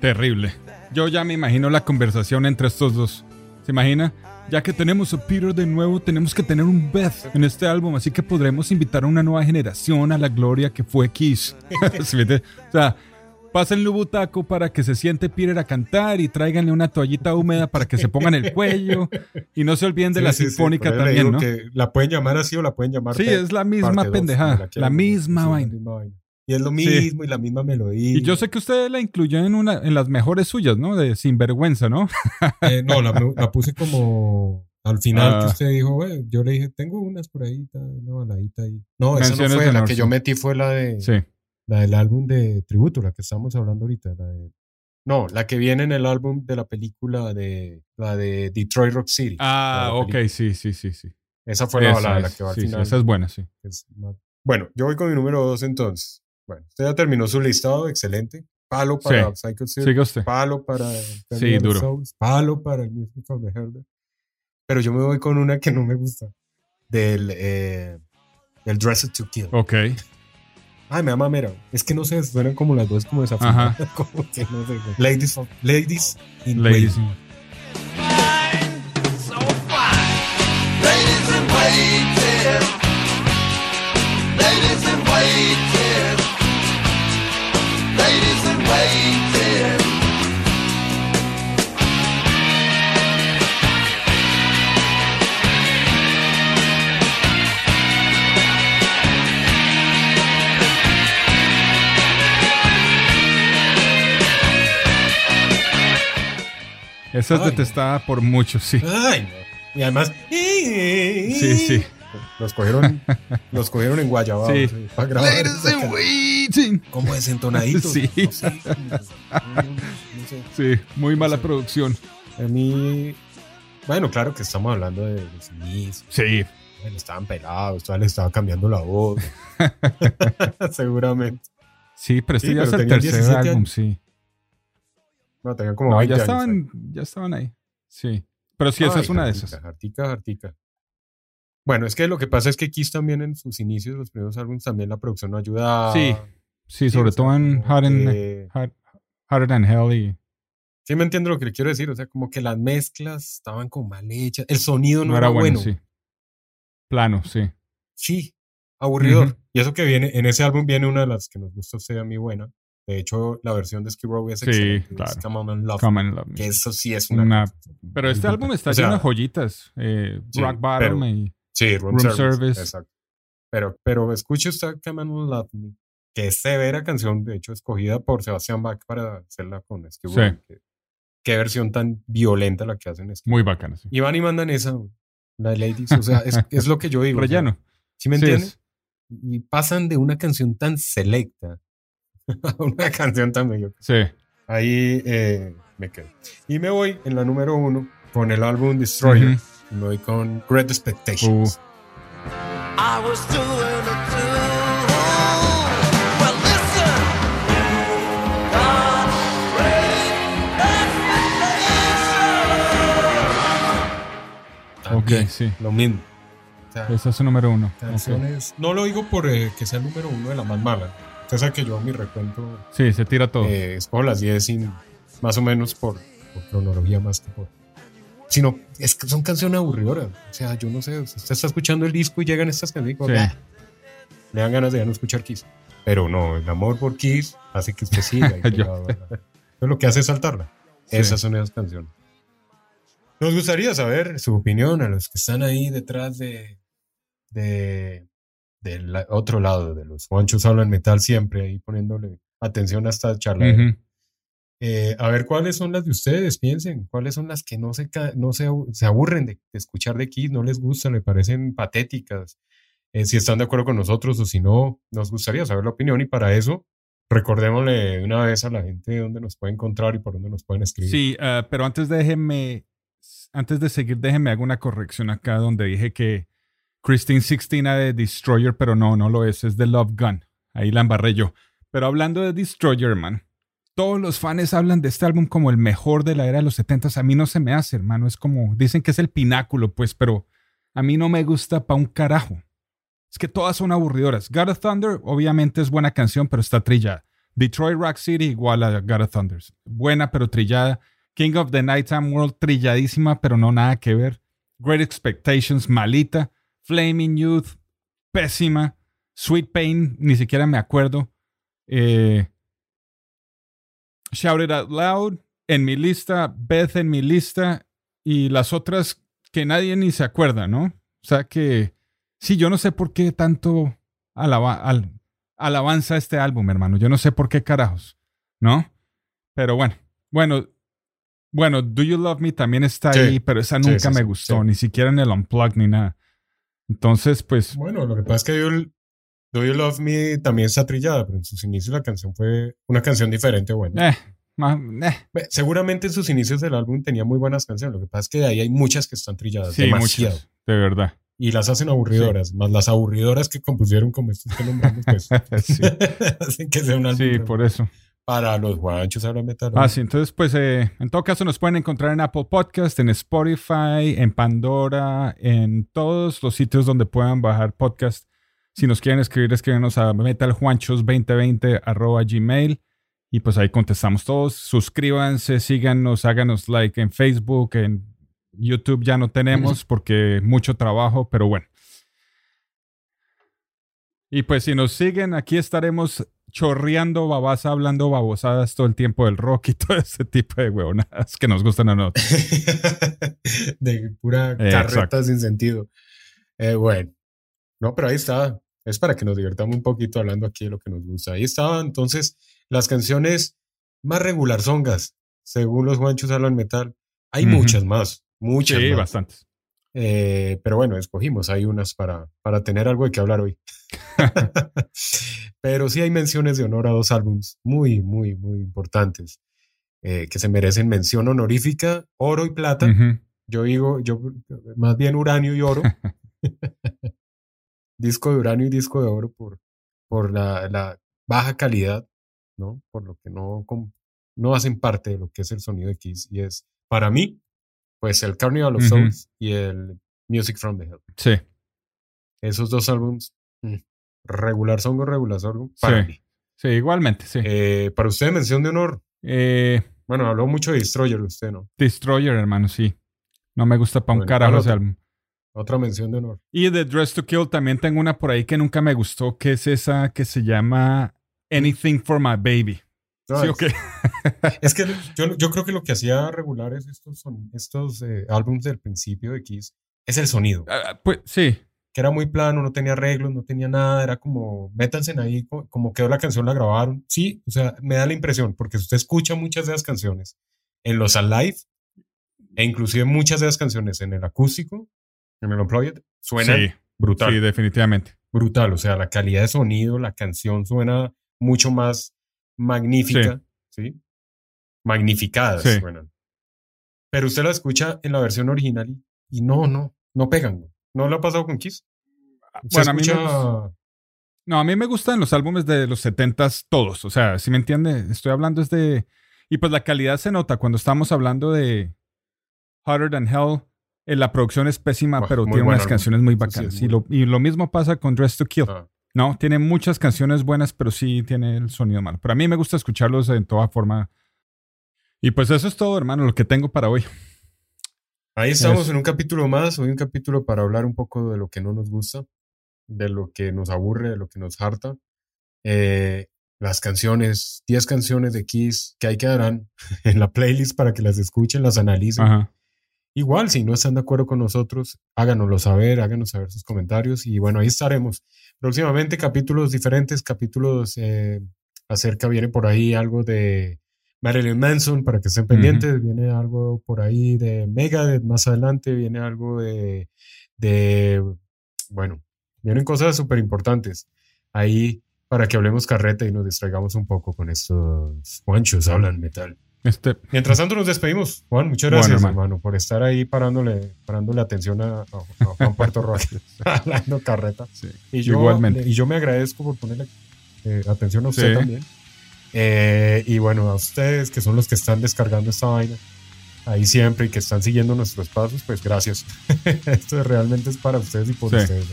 Terrible. Yo ya me imagino la conversación entre estos dos. ¿Se imagina? Ya que tenemos a Peter de nuevo, tenemos que tener un Beth en este álbum, así que podremos invitar a una nueva generación a la gloria que fue Kiss. O sea, pásenle un butaco para que se siente Peter a cantar y tráiganle una toallita húmeda para que se pongan el cuello y no se olviden de Sí, la sí, sinfónica también, ¿no? que la pueden llamar así o la pueden llamar. Sí, es la misma pendejada, la misma vaina. Y es lo Sí. mismo y la misma melodía. Y yo sé que usted la incluyó en una en las mejores suyas, ¿no? De Sinvergüenza, ¿no? Eh, no, la, la puse como al final que Ah. usted dijo, "Güey", yo le dije, tengo unas por ahí, una baladita ahí. No, esa no fue, la que sí. yo metí fue la de Sí. la del álbum de tributo, la que estamos hablando ahorita, la de no, la que viene en el álbum de la película de la de Detroit Rock City. Ah, ok, sí, sí, sí, sí. Esa fue la Esa balada, la es, que va al sí, sí, final. esa es buena, sí. es Bueno, yo voy con mi número dos entonces. Bueno, usted ya terminó su listado, excelente. Palo para Psycho Circus, palo para Sí, duro. Souls, palo para el Music of the Herder. Pero yo me voy con una que no me gusta. Del, eh, del Dressed to Kill. Ok. Ay, me llama mera. Es que no sé, suenan como las dos como desafinadas. como que no sé. Ladies, of, ladies in Ladies. Waiting. Esa es Ay. detestada por muchos, sí. Ay, no. Y además. Sí, sí. Los cogieron, los cogieron en Guayabao Sí. sí, para grabar. Como desentonaditos. Sí. No sé, no, sé. Sí, muy mala producción. A mí, bueno, claro que estamos hablando de los. Sí. Bueno, estaban pelados, todavía le estaba cambiando la voz. Seguramente. Sí, pero este Sí, ya es el tercer 17 álbum, sí. No, tenían como No, 20 ya años, estaban, ya estaban ahí. Sí. Pero sí, esa Ay, es una de esas. Bueno, es que lo que pasa es que Kiss también en sus inicios, los primeros álbumes, también la producción no ayudaba. Sí, Sí, Sí, sobre todo en Hard and, que- Hard- Harder Than Hell y Sí, me entiendo lo que le quiero decir. O sea, como que las mezclas estaban como mal hechas. El sonido no, no era, era bueno, bueno. sí. Plano, sí. Sí, aburridor. Y eso que viene, en ese álbum viene una de las que nos gusta a usted a mí buena. De hecho, la versión de Skid Row es Sí, excelente. es claro. Come On and Love. Come and Love Me. Que eso sí es una. Pero este álbum está lleno de joyitas. eh, sí, Rock Bottom pero- y Sí, Room, Room Service. Service. Exacto. Pero, pero escuche usted Come On and Love Me. Que es severa canción, de hecho, escogida por Sebastián Bach para hacerla con Skid Sí. Row. que- Qué versión tan violenta la que hacen Skid muy bacana. Sí. Y van y mandan esa, la de Ladies. O sea, es, es lo que yo digo. o sea, Relleno. ¿Sí me Sí, entiendes? es- Y pasan de una canción tan selecta una canción tan mediocre. sí. Ahí eh, me quedo. Y me voy en la número uno con el álbum Destroyer. Ujú. Y me voy con Great Expectations. I was. Ok, También, sí. Lo mismo. O sea, Esa es su número uno. Canciones. No lo digo por eh, que sea el número uno de la más mala. Usted sabe que yo mi recuento Sí, se tira todo. eh, escojo las 10 sin, más o menos por, por cronología más que por. sino es que son canciones aburridoras. O sea, yo no sé, usted está escuchando el disco y llegan estas canciones y Sí. "Ah", le dan ganas de ya no escuchar Kiss. Pero no, el amor por Kiss hace que usted siga. y Yo- lo que hace es saltarla. Sí. Esas son esas canciones. Nos gustaría saber su opinión a los que están ahí detrás de, de del otro lado, de los Juanchos hablan metal siempre, ahí poniéndole atención a esta charla. Ujú. Eh, a ver cuáles son las de ustedes, piensen, cuáles son las que no se, no se, se aburren de, de escuchar de Kiss, no les gustan, le parecen patéticas, Eh, si están de acuerdo con nosotros o si no, nos gustaría saber la opinión y para eso recordémosle una vez a la gente dónde nos puede encontrar y por dónde nos pueden escribir. Sí, pero antes déjenme, antes de seguir, déjenme hago una corrección acá donde dije que Christine 16 era de Destroyer, pero no, no lo es, es de Love Gun. Ahí la embarré yo. Pero hablando de Destroyer, man, todos los fans hablan de este álbum como el mejor de la era de los 70 A mí no se me hace, hermano. Es como, dicen que es el pináculo, pues, pero a mí no me gusta pa' un carajo. Es que todas son aburridoras. God of Thunder, obviamente es buena canción, pero está trillada. Detroit Rock City igual a God of Thunder. Buena, pero trillada. King of the Nighttime World, trilladísima, pero no nada que ver. Great Expectations, malita. Flaming Youth, pésima. Sweet Pain, ni siquiera me acuerdo. Eh, Shout It Out Loud, en mi lista. Beth en mi lista. Y las otras que nadie ni se acuerda, ¿no? O sea que, sí, yo no sé por qué tanto alaba- al- alabanza este álbum, hermano. Yo no sé por qué carajos, ¿no? Pero bueno, bueno, bueno, Do You Love Me también está Sí, ahí, pero esa nunca sí, me gustó, ni siquiera en el Unplugged ni nada. Entonces, pues, Bueno, lo que pasa es que You, Do You Love Me también está trillada, pero en sus inicios la canción fue una canción diferente, bueno. eh, eh, Seguramente en sus inicios del álbum tenía muy buenas canciones, lo que pasa es que de ahí hay muchas que están trilladas, sí, demasiado. muchas, de verdad. Y las hacen aburridoras, más las aburridoras que compusieron como estas que nombramos, pues sí, hacen que sea un álbum sí, por eso. Para los guanchos ahora metal. Ah, sí, entonces, pues, eh, en todo caso nos pueden encontrar en Apple Podcast, en Spotify, en Pandora, en todos los sitios donde puedan bajar podcast. Si nos quieren escribir, escríbenos a metaljuanchos2020 arroba gmail y pues ahí contestamos todos. Suscríbanse, síganos, háganos like en Facebook, en YouTube ya no tenemos porque mucho trabajo, pero bueno. Y pues si nos siguen, aquí estaremos chorreando babasa, hablando babosadas todo el tiempo del rock y todo ese tipo de huevonadas que nos gustan a nosotros. de pura Eh, carreta exacto. sin sentido. Eh, bueno, no, pero ahí está. Es para que nos divirtamos un poquito hablando aquí de lo que nos gusta. Ahí estaban entonces las canciones más regular songas, según los guanchos hablan metal. Hay muchas más, muchas Sí, más. bastantes. Eh, pero bueno, escogimos hay unas para, para tener algo de qué hablar hoy. pero sí hay menciones de honor a dos álbums muy, muy, muy importantes eh, que se merecen mención honorífica, oro y plata. Yo digo, yo más bien uranio y oro. disco de uranio y disco de oro por, por la, la baja calidad, ¿no? Por lo que no, no hacen parte de lo que es el sonido de Kiss. Y es, para mí, pues el Carnival of Ujú. Souls y el Music from the Hell. Sí, Esos dos álbums, mm, regular songo, regular songo, para Sí. mí. sí, igualmente, sí. Eh, para usted, mención de honor. Eh, Bueno, habló mucho de Destroyer usted, ¿no? Destroyer, hermano, sí. No me gusta para un Bueno, carajo ¿cuál ese álbum. Otra mención de honor. Y de Dress to Kill también tengo una por ahí que nunca me gustó, que es esa que se llama Anything for My Baby. No, sí, es- que yo, yo creo que lo que hacía regulares estos, son, estos eh, álbumes del principio de Kiss es el sonido, Ah, pues sí, que era muy plano, no tenía arreglos, no tenía nada, era como, métanse en ahí, co- como quedó la canción, la grabaron. Sí, o sea, me da la impresión, porque usted escucha muchas de las canciones en los Alive, e inclusive muchas de las canciones en el acústico, en el Unplugged, suenan sí, brutal, sí, definitivamente. brutal, o sea, la calidad de sonido, la canción suena mucho más magnífica, ¿sí? Magnificadas Sí. suenan. Pero usted la escucha en la versión original y, y no, no, no pegan. ¿No lo ha pasado con Kiss? Usted Bueno, a mí escucha- No, a mí me gustan los álbumes de los 70s todos. O sea, si me entiende, estoy hablando es de. Y pues la calidad se nota cuando estamos hablando de Hotter Than Hell. eh, la producción es pésima, pero tiene unas álbum. canciones muy sí bacanas. lo, y lo mismo pasa con Dress to Kill. Ah, No, tiene muchas canciones buenas, pero sí tiene el sonido malo. Pero a mí me gusta escucharlos en toda forma. Y pues eso es todo, hermano, lo que tengo para hoy. Ahí estamos en un capítulo más, hoy un capítulo para hablar un poco de lo que no nos gusta, de lo que nos aburre, de lo que nos harta. Eh, las canciones, 10 canciones de Kiss que ahí quedarán en la playlist para que las escuchen, las analicen. Ajá. Igual, si no están de acuerdo con nosotros, háganoslo saber, háganos saber sus comentarios y bueno, ahí estaremos. Próximamente capítulos diferentes, capítulos eh, acerca, viene por ahí algo de Marilyn Manson para que estén pendientes, viene algo por ahí de Megadeth más adelante, viene algo de, de bueno, vienen cosas súper importantes ahí para que hablemos carreta y nos distraigamos un poco con estos Juanchos hablan metal. Este, Mientras tanto nos despedimos. Juan, muchas Bueno, gracias, hermano. hermano. por estar ahí parándole, parándole atención a, Juan Puerto Roque, hablando carreta. sí, Y yo, igualmente. Y yo me agradezco por ponerle eh, atención a usted Sí. también. Eh, y bueno, a ustedes que son los que están descargando esta vaina ahí siempre y que están siguiendo nuestros pasos, pues gracias. Esto realmente es para ustedes y por Sí. ustedes.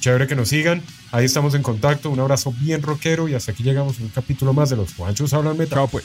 Chévere que nos sigan. Ahí estamos en contacto. Un abrazo bien rockero y hasta aquí llegamos a un capítulo más de los Juanchos Hablan Metal. Chao, pues.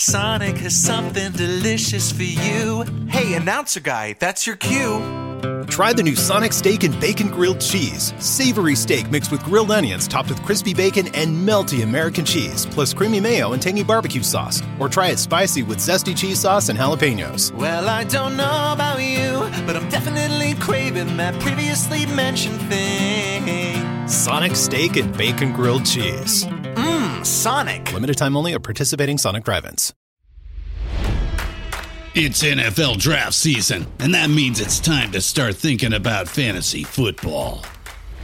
Sonic has something delicious for you. Hey, announcer guy, that's your cue. Try the new Sonic Steak and Bacon Grilled Cheese. Savory steak mixed with grilled onions topped with crispy bacon and melty American cheese, plus creamy mayo and tangy barbecue sauce. Or try it spicy with zesty cheese sauce and jalapenos. Well, I don't know about you, but I'm definitely craving that previously mentioned thing. Sonic Steak and Bacon Grilled Cheese. Mm, Sonic. Limited time only at participating Sonic drive-ins. It's NFL draft season, and that means it's time to start thinking about fantasy football.